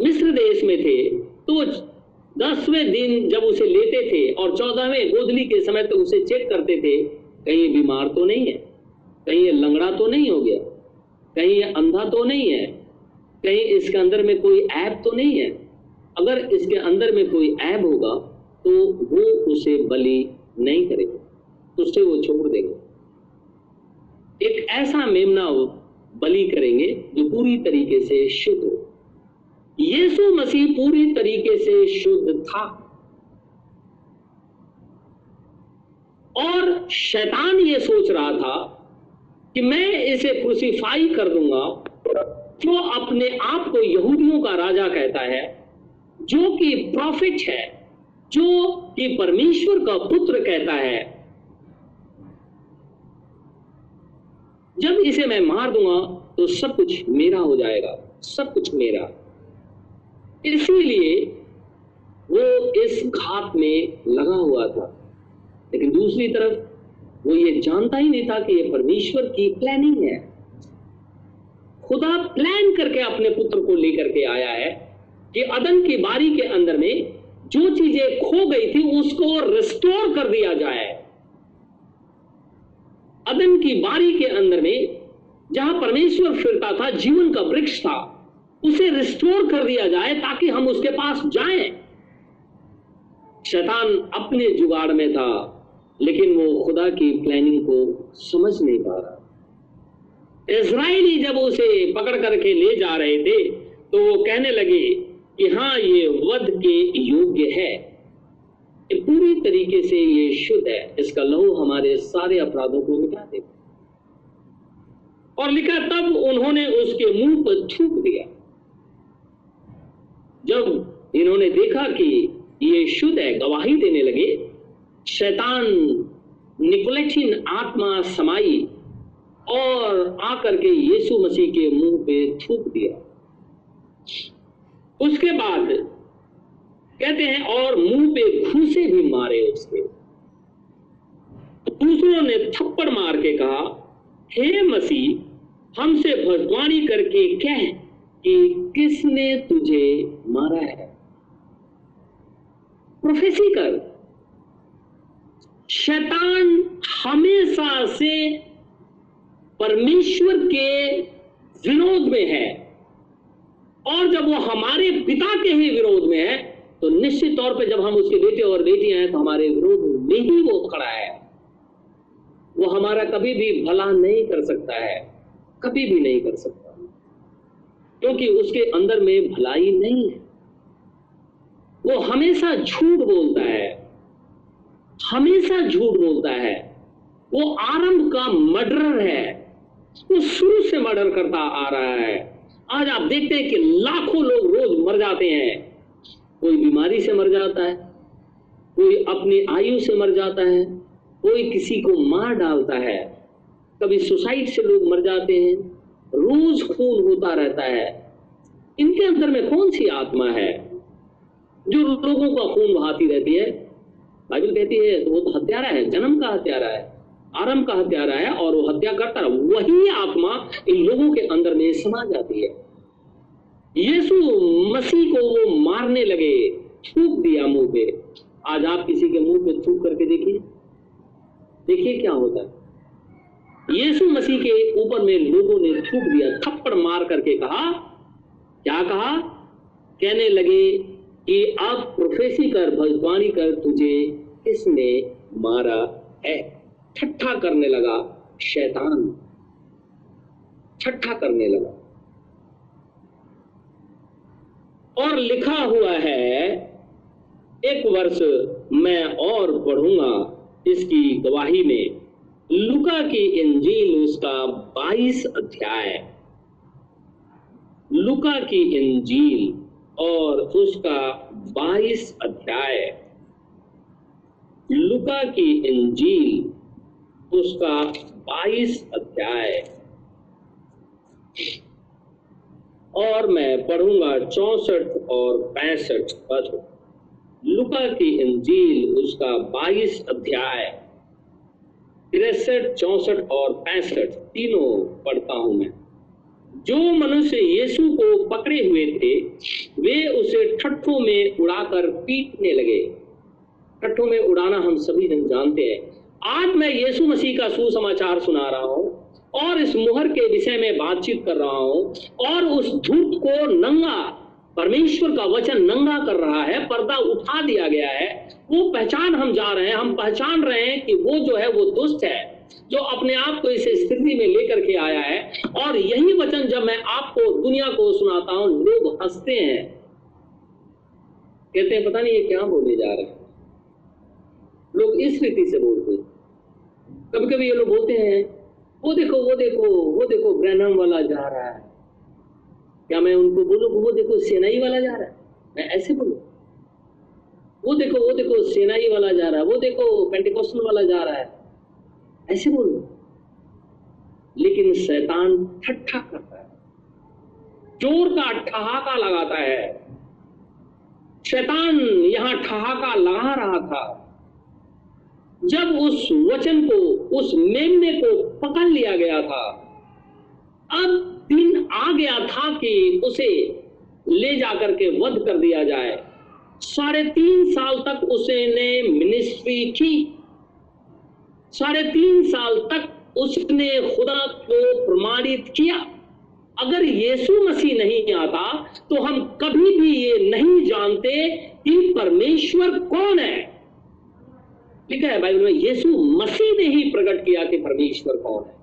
मिस्र देश में थे तो दसवें दिन जब उसे लेते थे और चौदहवें गोदली के समय तो उसे चेक करते थे, कहीं बीमार तो नहीं है, कहीं ये लंगड़ा तो नहीं हो गया, कहीं ये अंधा तो नहीं है कहीं इसके अंदर में कोई ऐप तो नहीं है? अगर इसके अंदर में कोई ऐप होगा तो वो उसे बलि नहीं करेगा। उससे वो छोड़ देंगे। एक ऐसा मेमना बलि करेंगे जो पूरी तरीके से शुद्ध हो। यीशु मसीह पूरी तरीके से शुद्ध था। और शैतान ये सोच रहा था कि मैं इसे क्रूसीफाई कर दूँगा। जो अपने आप को यहूदियों का राजा कहता है, जो कि प्रॉफिट है, जो कि परमेश्वर का पुत्र कहता है। जब इसे मैं मार दूँगा तो सब कुछ मेरा हो जाएगा, सब कुछ मेरा। इसीलिए वो इस घात में लगा हुआ था। लेकिन दूसरी तरफ़, वो ये जानता ही नहीं था कि ये परमेश्वर की प्लानिंग है। खुदा प्लान करके अपने पुत्र को लेकर के आया है कि अदन की बारी के अंदर में जो चीज़ें खो गई थी, उसको रिस्टोर कर दिया जाए। अदन की बारी के अंदर में जहाँ परमेश्वर फिरता था, जीवन का वृक्ष था, उसे रिस्टोर कर दिया जाए ताकि हम उसके पास जाएँ। शैतान अपने जुगाड़ में था, लेकिन वो खुदा की प्लानिंग को समझ नहीं पा रहा। इसराइली जब उसे पकड़ करके ले जा रहे थे तो वो कहने लगे कि हाँ ये वध के योग्य है। पूरी तरीके से ये शुद्ध है। इसका लहू हमारे सारे अपराधों को मिटा दे और लिखा, तब उन्होंने उसके मुँह पर थूक दिया। जब इन्होंने देखा कि ये शुद्ध है, गवाही देने लगे, शैतान निकोलेटिन आत्मा समाई और आकर के यीशु मसीह के मुँह पे थूक दिया। उसके बाद कहते हैं, और मुँह पे घूसे भी मारे उसके दूसरों ने थप्पड़ मार के कहा, हे मसीह, हमसे भजवानी करके कह कि किसने तुझे मारा है? प्रोफेसी कर, शैतान हमेशा से परमेश्वर के विरोध में है। और जब वो हमारे पिता के ही विरोध में है तो निश्चित तौर पे जब हम उसके बेटे और बेटियाँ हैं तो हमारे विरोध में ही वो खड़ा है। वो हमारा कभी भी भला नहीं कर सकता है, कभी भी नहीं कर सकता। क्योंकि उसके अंदर में भलाई नहीं है। वो हमेशा झूठ बोलता है, हमेशा झूठ बोलता है। वो आरंभ का मर्डर है। शुरू से मर्डर करता आ रहा है। आज आप देखते हैं कि लाखों लोग रोज मर जाते हैं। कोई बीमारी से मर जाता है, कोई अपनी आयु से मर जाता है, कोई किसी को मार डालता है। कभी सुसाइड से लोग मर जाते हैं, रोज खून होता रहता है। इनके अंदर में कौन सी आत्मा है जो लोगों का खून बहाती रहती है? बाइबल कहती है तो वो तो हत्यारा है, जन्म का हत्यारा है। आरंभ का हत्यारा है और वो हत्या करता है। वही आत्मा इन लोगों के अंदर में समा जाती है। यीशु मसीह को वो मारने लगे थूक दिया मुँह पे। आज आप किसी के मुँह पे थूक करके देखिए। देखिए क्या होता है। यीशु मसीह के ऊपर में लोगों ने थूक दिया, थप्पड़ मार करके कहा, क्या कहा? कहने लगे कि अब प्रोफेसी कर, भविष्यवाणी कर, तुझे किसने मारा है? ठट्ठा करने लगा, शैतान ठट्ठा करने लगा। और लिखा हुआ है, एक वर्ष मैं और पढ़ूँगा, इसकी गवाही में लुका की इंजील उसका 22 अध्याय। लुका की इंजील और उसका 22 अध्याय। लुका की इंजील उसका 22 अध्याय। और मैं पढ़ूँगा चौसठ और पैंसठ पद। लुका की इंजील उसका 22 अध्याय। तिरसठ, चौसठ और पैंसठ तीनों पढ़ता हूँ मैं। जो मनुष्य यीशु को पकड़े हुए थे, वे उसे ठट्ठों में उड़ाकर पीटने लगे। ठट्ठों में उड़ाना हम सभी जन जानते हैं। आज मैं यीशु मसीह का सुसमाचार सुना रहा हूँ और इस मुहर के विषय में बातचीत कर रहा हूँ और उस धूत को नंगा, परमेश्वर का वचन नंगा कर रहा है, पर्दा उठा दिया गया है, वो पहचान हम जा रहे हैं, हम पहचान रहे हैं कि वो जो है, वो दुष्ट है, जो अपने आप को इस स्थिति में लेकर के आया है। और यही वचन जब मैं आपको, दुनिया को सुनाता हूँ, लोग हँसते हैं। कहते हैं, पता नहीं ये क्या बोले जा रहे हैं? लोग इस रीति से बोलते हैं। कभी कभी ये लोग बोलते हैं, वो देखो वो देखो वो देखो ब्रैनम वाला जा रहा है। क्या मैं उनको बोलूँ वो देखो, सेनाई वाला जा रहा है? मैं ऐसे बोलू? वो देखो वो देखो, सेनाई वाला जा रहा है, वो देखो पेंटिकोस्टल वाला जा रहा है। ऐसे बोलो। लेकिन शैतान ठट्ठा करता है। चोर का ठहाका लगाता है। शैतान यहाँ ठहाका लगा रहा था। जब उस वचन को, उस मेमने को पकड़ लिया गया था, अब दिन आ गया था कि उसे ले जाकर के वध कर दिया जाए। साढ़े तीन साल तक उसे ने मिनिस्ट्री की। साढ़े तीन साल तक उसने खुदा को प्रमाणित किया। अगर यीशु मसीह नहीं आता तो हम कभी भी ये नहीं जानते कि परमेश्वर कौन है। लिखा है बाइबल में, यीशु मसीह ने ही प्रकट किया कि परमेश्वर कौन है।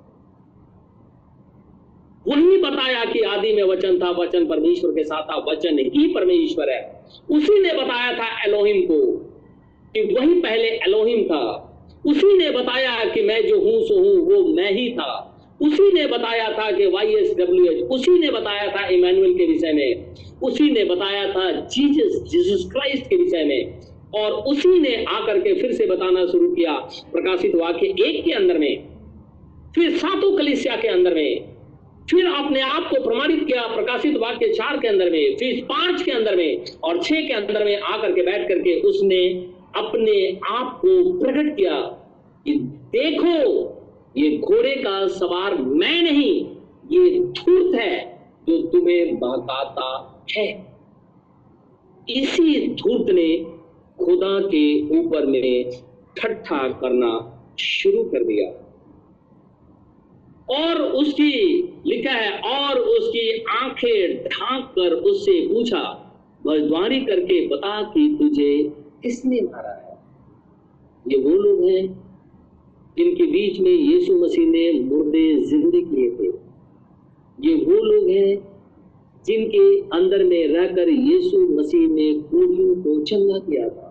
वही बताया कि आदि में वचन था, वचन परमेश्वर के साथ था, वचन ही परमेश्वर है। उसी ने बताया था एलोहिम को कि वही पहले एलोहिम था। उसी ने बताया कि मैं जो हूँ, सो हूँ, वो मैं ही था। उसी ने बताया था कि वाई एस डब्ल्यू एच, उसी ने बताया था इमानुअल के विषय में। उसी ने बताया था जीसस जीसस क्राइस्ट के विषय में। और उसी ने आकर के फिर से बताना शुरू किया, प्रकाशित वाक्य एक के अंदर में, फिर सातों कलिसिया के अंदर में, फिर अपने आप को प्रमाणित किया, प्रकाशित वाक्य चार के अंदर में, फिर पाँच के अंदर में और छह के अंदर में आकर के बैठ करके उसने अपने आप को प्रकट किया कि देखो, ये घोड़े का सवार मैं नहीं, ये धूर्त है जो तुम्हें बहकाता है। इसी धूर्त ने खुदा के ऊपर में ठट्ठा करना शुरू कर दिया। और उसकी, लिखा है, और उसकी आँखें ढांक कर उससे पूछा भजद्वारी करके बता कि तुझे किसने मारा है? ये वो लोग हैं जिनके बीच में यीशु मसीह ने मुर्दे जिंदे किए थे। ये वो लोग हैं जिनके अंदर में रहकर यीशु मसीह ने कोड़ियों को चंगा किया था।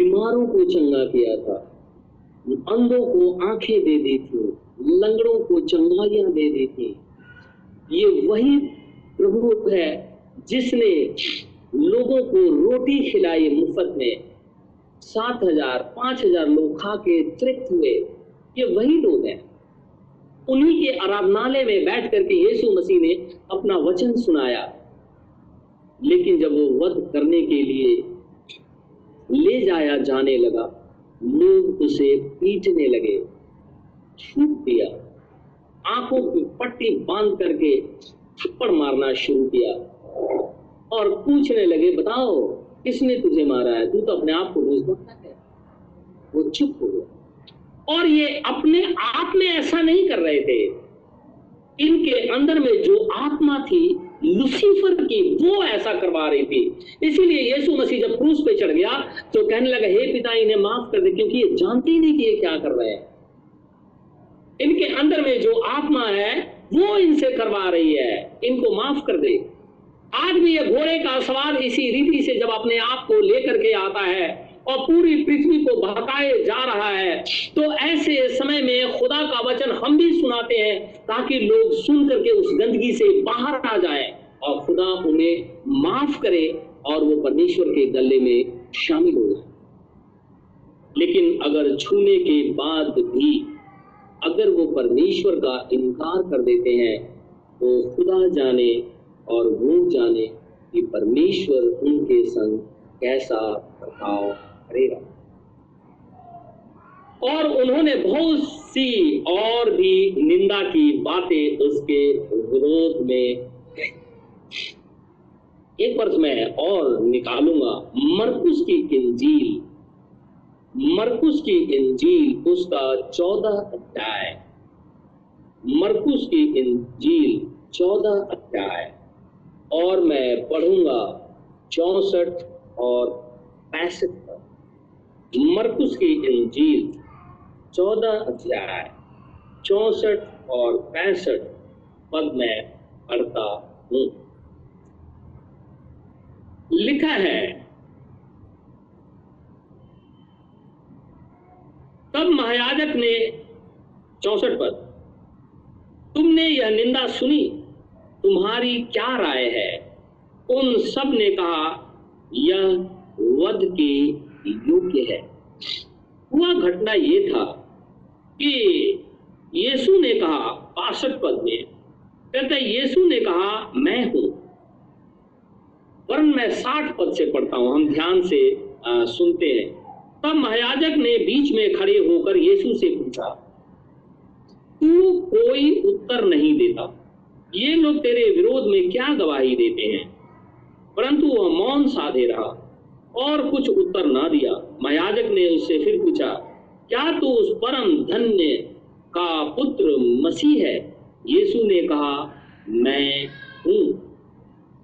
बीमारों को चंगा किया था। अंधों को आँखें दे दी थी, लंगड़ों को चंगाइयाँ दे दी थी। ये वही प्रभु है जिसने लोगों को रोटी खिलाई मुफ़्त में। सात हज़ार, पाँच हज़ार लोग खा के तृप्त हुए। ये वही लोग हैं। उन्हीं के आराधनालय में बैठ करके यीशु मसीह ने अपना वचन सुनाया। लेकिन जब वो वध करने के लिए ले जाया जाने लगा। लोग उसे पीटने लगे, छूट दिया। आँखों की पट्टी बाँध करके थप्पड़ मारना शुरू किया और पूछने लगे, बताओ, किसने तुझे मारा है? तू तो अपने आप को रोज मारता है। वो चुप हो गया। और ये अपने आप में ऐसा नहीं कर रहे थे। इनके अंदर में जो आत्मा थी लुसीफर की वो ऐसा करवा रही थी। इसीलिए यीशु मसीह जब क्रूस पे चढ़ गया तो कहने लगा, हे पिता, इन्हें माफ़ कर दे, क्योंकि ये जानते ही नहीं कि ये क्या कर रहे हैं। इनके अंदर में जो आत्मा है, वो इनसे करवा रही है। इनको माफ़ कर दे। आज भी ये घोड़े का सवाल इसी रीति से जब अपने आप को लेकर के आता है और पूरी पृथ्वी को बहकाए जा रहा है। तो ऐसे समय में खुदा का वचन हम भी सुनाते हैं ताकि लोग सुन करके उस गंदगी से बाहर आ जाए और खुदा उन्हें माफ़ करे और वो परमेश्वर के गले में शामिल हो जाए। लेकिन अगर छूने के बाद भी अगर वो परमेश्वर का इनकार कर देते हैं तो खुदा जाने और वो जाने कि परमेश्वर उनके संग कैसा बर्ताव करेगा और उन्होंने बहुत सी और भी निंदा की बातें उसके विरोध में एक वर्ष में और निकालूँगा। मरकुस की इंजील मरकुस की इंजील उसका चौदह अध्याय। मरकुस की इंजील चौदह अध्याय। और मैं पढ़ूँगा चौसठ और पैंसठ। मरकुस की इंजील चौदह अध्याय चौसठ और पैंसठ पद में पढ़ता हूँ। लिखा है, तब महायाजक ने चौसठ पद, तुमने यह निंदा सुनी, तुम्हारी क्या राय है? उन सबने कहा, यह वध के योग्य है। हुआ घटना ये था कि यीशु ने कहा बासठ पद में। कहते यीशु ने कहा मैं हूँ। वरन मैं साठ पद से पढ़ता हूँ। हम ध्यान से आ, सुनते हैं। तब महायाजक ने बीच में खड़े होकर यीशु से पूछा तू कोई उत्तर नहीं देता। ये लोग तेरे विरोध में क्या गवाही देते हैं? परंतु वह मौन साधे रहा। और कुछ उत्तर ना दिया। महायाजक ने उससे फिर पूछा, क्या तू उस परम धन्य का पुत्र मसीह है? यीशु ने कहा, मैं हूँ।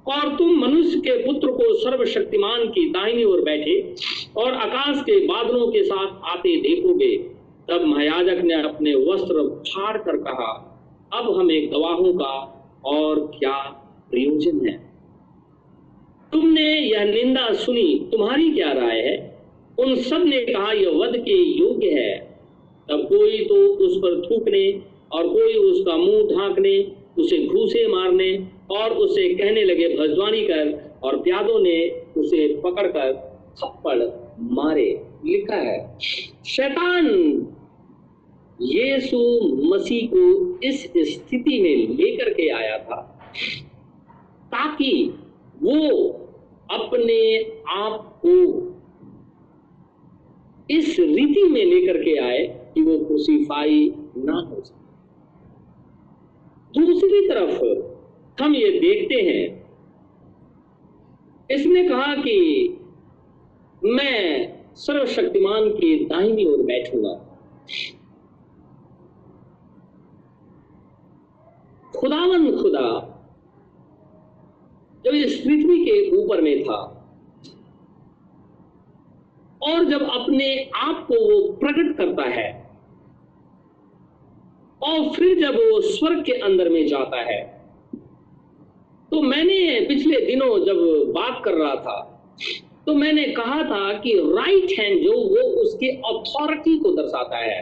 और तुम मनुष्य के पुत्र को सर्वशक्तिमान की दाहिनी ओर बैठे और आकाश के बादलों के साथ आते देखोगे। तब महायाजक ने अपने वस्त्र फाड़ कर कहा, अब हमें गवाहों का और क्या प्रयोजन है? तुमने यह निंदा सुनी, तुम्हारी क्या राय है? उन सबने कहा, यह वध के योग्य है। तब कोई तो उस पर थूकने और कोई उसका मुँह ढांकने, उसे घूसे मारने और उसे कहने लगे, भजवानी कर। और प्यादों ने उसे पकड़कर थप्पड़ मारे। लिखा है, शैतान, यीशु मसीह को इस स्थिति में लेकर के आया था, ताकि वो अपने आप को इस रीति में लेकर के आए कि वो क्रूसीफाई ना हो सके। दूसरी तरफ़ हम ये देखते हैं, इसने कहा कि मैं सर्वशक्तिमान के दाहिनी ओर बैठूँगा। खुदावन खुदा जब इस पृथ्वी के ऊपर में था, और जब अपने आप को वो प्रकट करता है, और फिर जब वो स्वर्ग के अंदर में जाता है तो मैंने पिछले दिनों जब बात कर रहा था तो मैंने कहा था कि राइट हैंड जो वो उसके अथॉरिटी को दर्शाता है।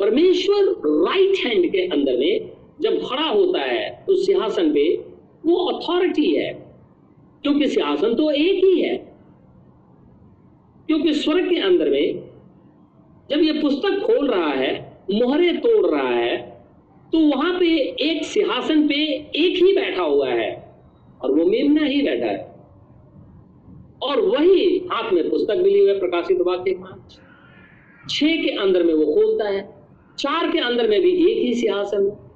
परमेश्वर राइट हैंड के अंदर में जब खड़ा होता है उस सिंहासन पे वो अथॉरिटी है। क्योंकि सिंहासन तो एक ही है। क्योंकि स्वर्ग के अंदर में जब ये पुस्तक खोल रहा है, मोहरे तोड़ रहा है तो वहाँ पे एक सिंहासन पे एक ही बैठा हुआ है और वो मेमना ही बैठा है। और वही हाथ में पुस्तक मिली हुई प्रकाशित वाक्य पाँच। छह के अंदर में वो खोलता है, चार के अंदर में भी एक ही सिंहासन।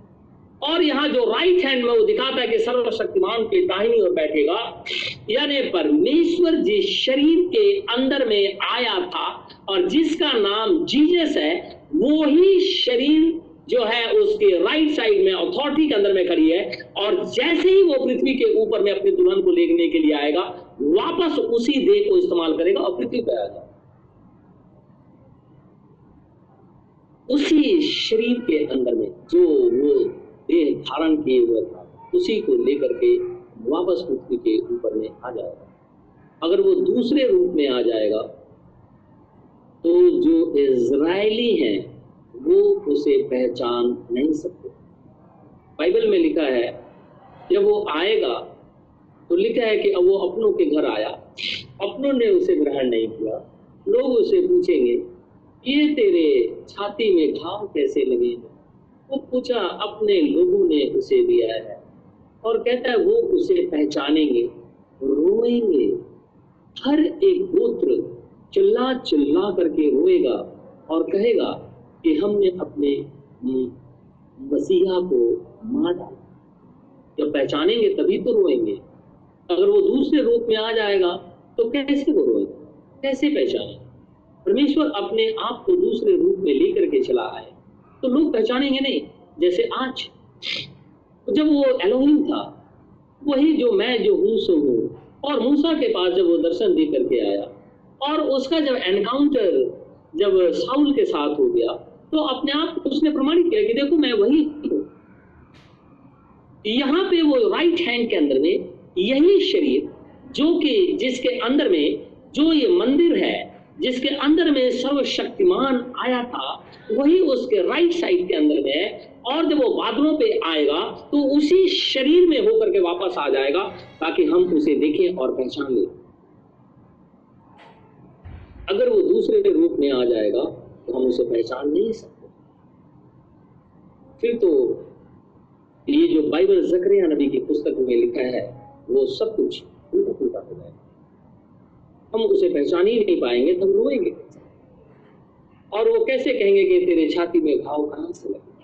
और यहाँ जो राइट हैंड में वो दिखाता है कि सर्वशक्तिमान के दाहिनी ओर बैठेगा, यानी परमेश्वर जिस शरीर के अंदर में आया था और जिसका नाम जीजस है, वो ही शरीर जो है उसके राइट साइड में अथॉरिटी के अंदर में खड़ी है और जैसे ही वो पृथ्वी के ऊपर में अपनी दुल्हन को लेने के लिए आएगा, वापस उसी देह को इस्तेमाल करेगा और पृथ्वी पर आएगा। उसी शरीर के अंदर में जो वो देह धारण किए हुए था। उसी को लेकर के वापस पृथ्वी के ऊपर में आ जाएगा। अगर वो दूसरे रूप में आ जाएगा तो जो इज़राइली हैं, वो उसे पहचान नहीं सकते। बाइबल में लिखा है, जब वो आएगा तो लिखा है कि अब वो अपनों के घर आया। अपनों ने उसे ग्रहण नहीं किया। लोग उसे पूछेंगे, ये तेरे छाती में घाव कैसे लगे हैं? वो पूछा, अपने लोगों ने उसे दिया है। और कहता है, वो उसे पहचानेंगे, रोएँगे। हर एक गोत्र चिल्ला चिल्ला करके रोएगा और कहेगा कि हमने अपने मसीहा को मार। डाला जब पहचानेंगे तभी तो रोएँगे। अगर वो दूसरे रूप में आ जाएगा तो कैसे वो रोएँगे? कैसे पहचाने? परमेश्वर अपने आप को दूसरे रूप में लेकर के चला आए तो लोग पहचानेंगे नहीं, जैसे आज। तो जब वो एलोहिम था, वही जो मैं जो हूँ सो हूँ। और मूसा के पास जब वो दर्शन दे करके आया, और उसका जब एनकाउंटर जब साउल के साथ हो गया तो अपने आप उसने प्रमाणित किया कि देखो मैं वही हूँ। यहाँ पे वो राइट हैंड के अंदर में यही शरीर, जो कि जिसके अंदर में जो ये मंदिर है जिसके अंदर में सर्वशक्तिमान आया था, वही उसके राइट साइड के अंदर में है। और जब वो बादलों पे आएगा तो उसी शरीर में होकर के वापस आ जाएगा, ताकि हम उसे देखें और पहचान लें। अगर वो दूसरे के रूप में आ जाएगा तो हम उसे पहचान नहीं सकते। फिर तो ये जो बाइबल जकरिया नबी की पुस्तक में लिखा है, वो सब कुछ उल्टा पुलटा हो हम उसे पहचान ही नहीं पाएँगे तो हम रोएँगे और वो कैसे कहेंगे कि तेरे छाती में घाव कहाँ से लगे?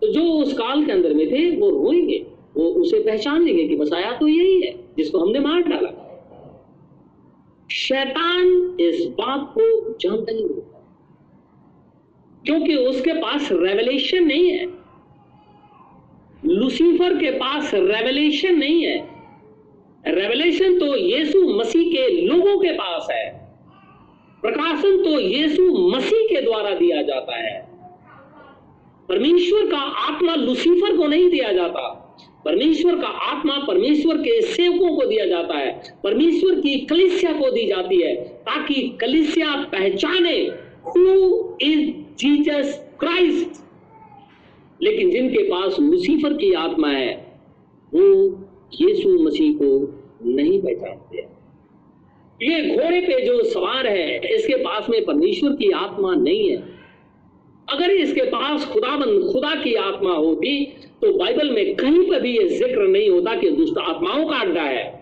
तो जो उस काल के अंदर में थे, वो रोएँगे। वो उसे पहचान लेंगे कि बस आया तो यही है, जिसको हमने मार डाला। शैतान इस बात को जानता ही होता क्योंकि उसके पास रेवलेशन नहीं है। लुसीफर के पास रेवलेशन नहीं है। रेवलेशन तो यीशु मसीह के लोगों के पास है। प्रकाशन तो यीशु मसीह के द्वारा दिया जाता है। परमेश्वर का आत्मा लुसीफर को नहीं दिया जाता। परमेश्वर का आत्मा परमेश्वर के सेवकों को दिया जाता है। परमेश्वर की कलिसिया को दी जाती है ताकि कलिसिया पहचाने हु इज़ जीसस क्राइस्ट लेकिन जिनके पास लुसीफर की आत्मा है, वो यीशु मसीह को नहीं पहचानते। ये घोड़े पे जो सवार है, इसके पास में परमेश्वर की आत्मा नहीं है। अगर इसके पास खुदाबंद खुदा की आत्मा होती तो बाइबल में कहीं पर भी यह ज़िक्र नहीं होता कि दुष्ट आत्माओं का अड्डा है।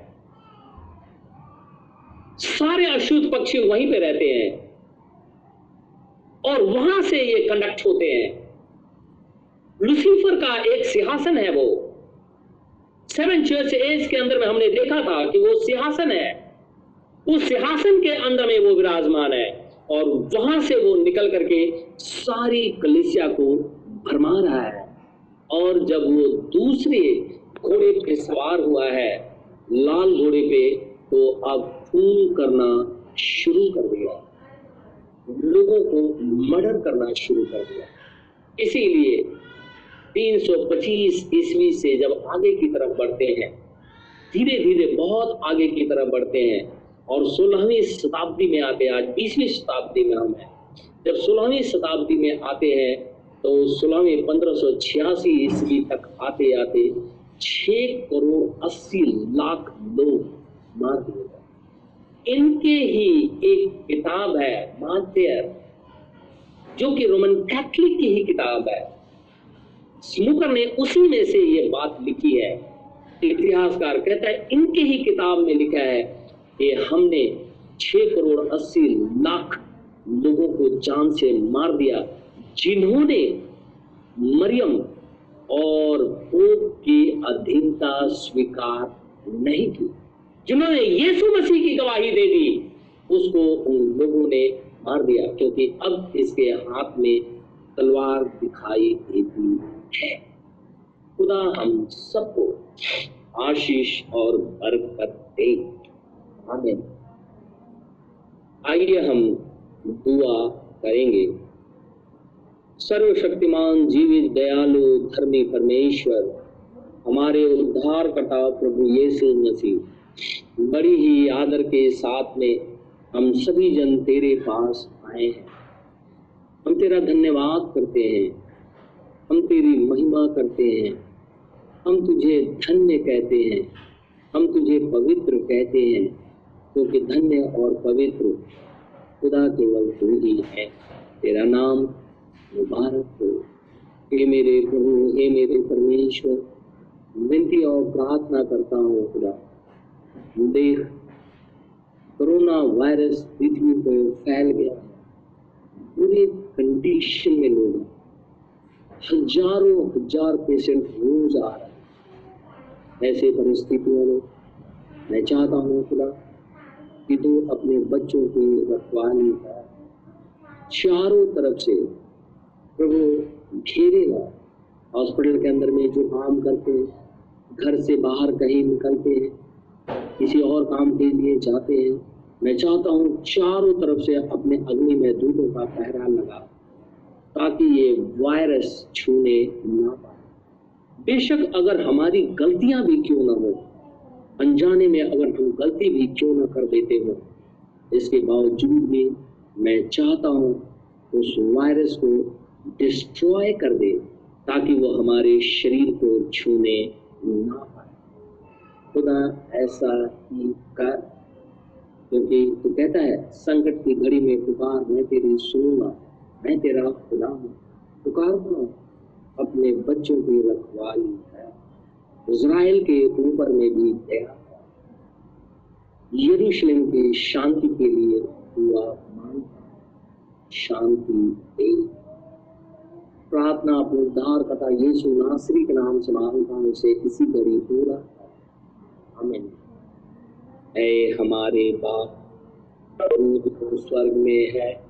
सारे अशुद्ध पक्षी वहीं पे रहते हैं। और वहाँ से ये कंडक्ट होते हैं। लुसीफर का एक सिंहासन है वो। सेवन चर्च एज के अंदर में हमने देखा था कि वो सिंहासन है। उस सिंहासन के अंदर में वो विराजमान है और वहाँ से वो निकल करके सारी कलिसिया को भरमा रहा है। और जब वो दूसरे घोड़े पे सवार हुआ है, लाल घोड़े पे तो अब खून करना शुरू कर दिया। लोगों को मर्डर करना शुरू कर दिया। इसीलिए 325 ईस्वी से जब आगे की तरफ़ बढ़ते हैं धीरे धीरे बहुत आगे की तरफ़ बढ़ते हैं और सोलहवीं शताब्दी में आते हैं, आज बीसवीं शताब्दी में हम हैं। जब सोलहवीं शताब्दी में आते हैं तो सोलहवीं पंद्रह सौ छियासी ईस्वी तक आते आते छ करोड़ अस्सी लाख लोग दिए गए। इनके ही एक किताब है माध्यर जो कि रोमन कैथलिक की ही किताब है। स्मूकर ने उसी में से ये बात लिखी है। इतिहासकार कहता है, इनके ही किताब में लिखा है कि हमने छह करोड़ अस्सी लाख लोगों को जान से मार दिया, जिन्होंने मरियम और पोप की अधीनता स्वीकार नहीं की। जिन्होंने यीशु मसीह की गवाही दे दी, उसको उन लोगों ने मार दिया, क्योंकि अब इसके हाथ में तलवार दिखाई देती है खुदा हम सबको आशीष और बरकत दे। आमीन। आइए हम दुआ करेंगे। सर्वशक्तिमान, जीवित, दयालु, धर्मी परमेश्वर, हमारे उद्धार कटा प्रभु यीशु मसीह। बड़ी ही आदर के साथ में हम सभी जन तेरे पास आए हैं। हम तेरा धन्यवाद करते हैं। हम तेरी महिमा करते हैं। हम तुझे धन्य कहते हैं। हम तुझे पवित्र कहते हैं, क्योंकि धन्य और पवित्र खुदा केवल तू ही है। तेरा नाम मुबारक हो। हे मेरे प्रभु, हे मेरे परमेश्वर, विनती और प्रार्थना करता हूँ खुदा। देख, कोरोना वायरस पृथ्वी पर फैल गया पूरे कंडीशन में लोग हज़ारों हज़ार पेशेंट रोज आ रहे हैं। ऐसे परिस्थितियों में मैं चाहता हूँ खुदा कि तू अपने बच्चों की रखवाली कर। चारों तरफ़ से प्रभु घेरेगा हॉस्पिटल के अंदर में जो काम करते हैं, घर से बाहर कहीं निकलते हैं, किसी और काम के लिए जाते हैं, मैं चाहता हूँ चारों तरफ़ से अपने अग्नि में दूधों का पहरा लगा। ताकि ये वायरस छूने ना पाए। बेशक अगर हमारी गलतियाँ भी क्यों ना हो, अनजाने में अगर हम गलती भी क्यों ना कर देते हो, इसके बावजूद भी मैं चाहता हूँ उस वायरस को डिस्ट्रॉय कर दे, ताकि वो हमारे शरीर को छूने ना पाए। खुदा ऐसा ही कर, क्योंकि तो कहता है, संकट की घड़ी में पुकार मैं तेरी सुनूँगा। मैं तेरा खुदा हूँ। पुकार अपने बच्चों की रखवाली है। इज़राइल के ऊपर में भी दया यरूशलेम की शांति के लिए हुआ मान शांति दे। प्रार्थना अपने उद्धार कथा यीशु नासरी के नाम से माँगता हूँ उसे इसी घड़ी पूरा आमीन। हमारे बाप स्वर्ग में है।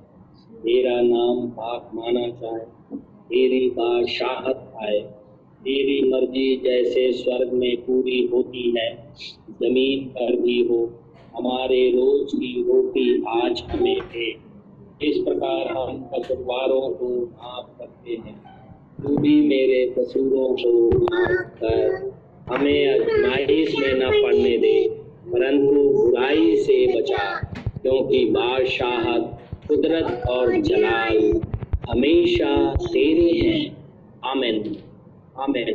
तेरा नाम पाक माना जाए, तेरी बादशाहत आए। तेरी मर्ज़ी जैसे स्वर्ग में पूरी होती है, ज़मीन पर भी हो। हमारे रोज की रोटी आज हमें दे। इस प्रकार हम कसूरवारों को माफ़ करते हैं। तू भी मेरे कसूरों को माफ़ कर। हमें आजमाइश में न पड़ने दे, परंतु बुराई से बचा, क्योंकि बादशाहत कुदरत और जलाल हमेशा तेरे हैं। आमिन। आमिन।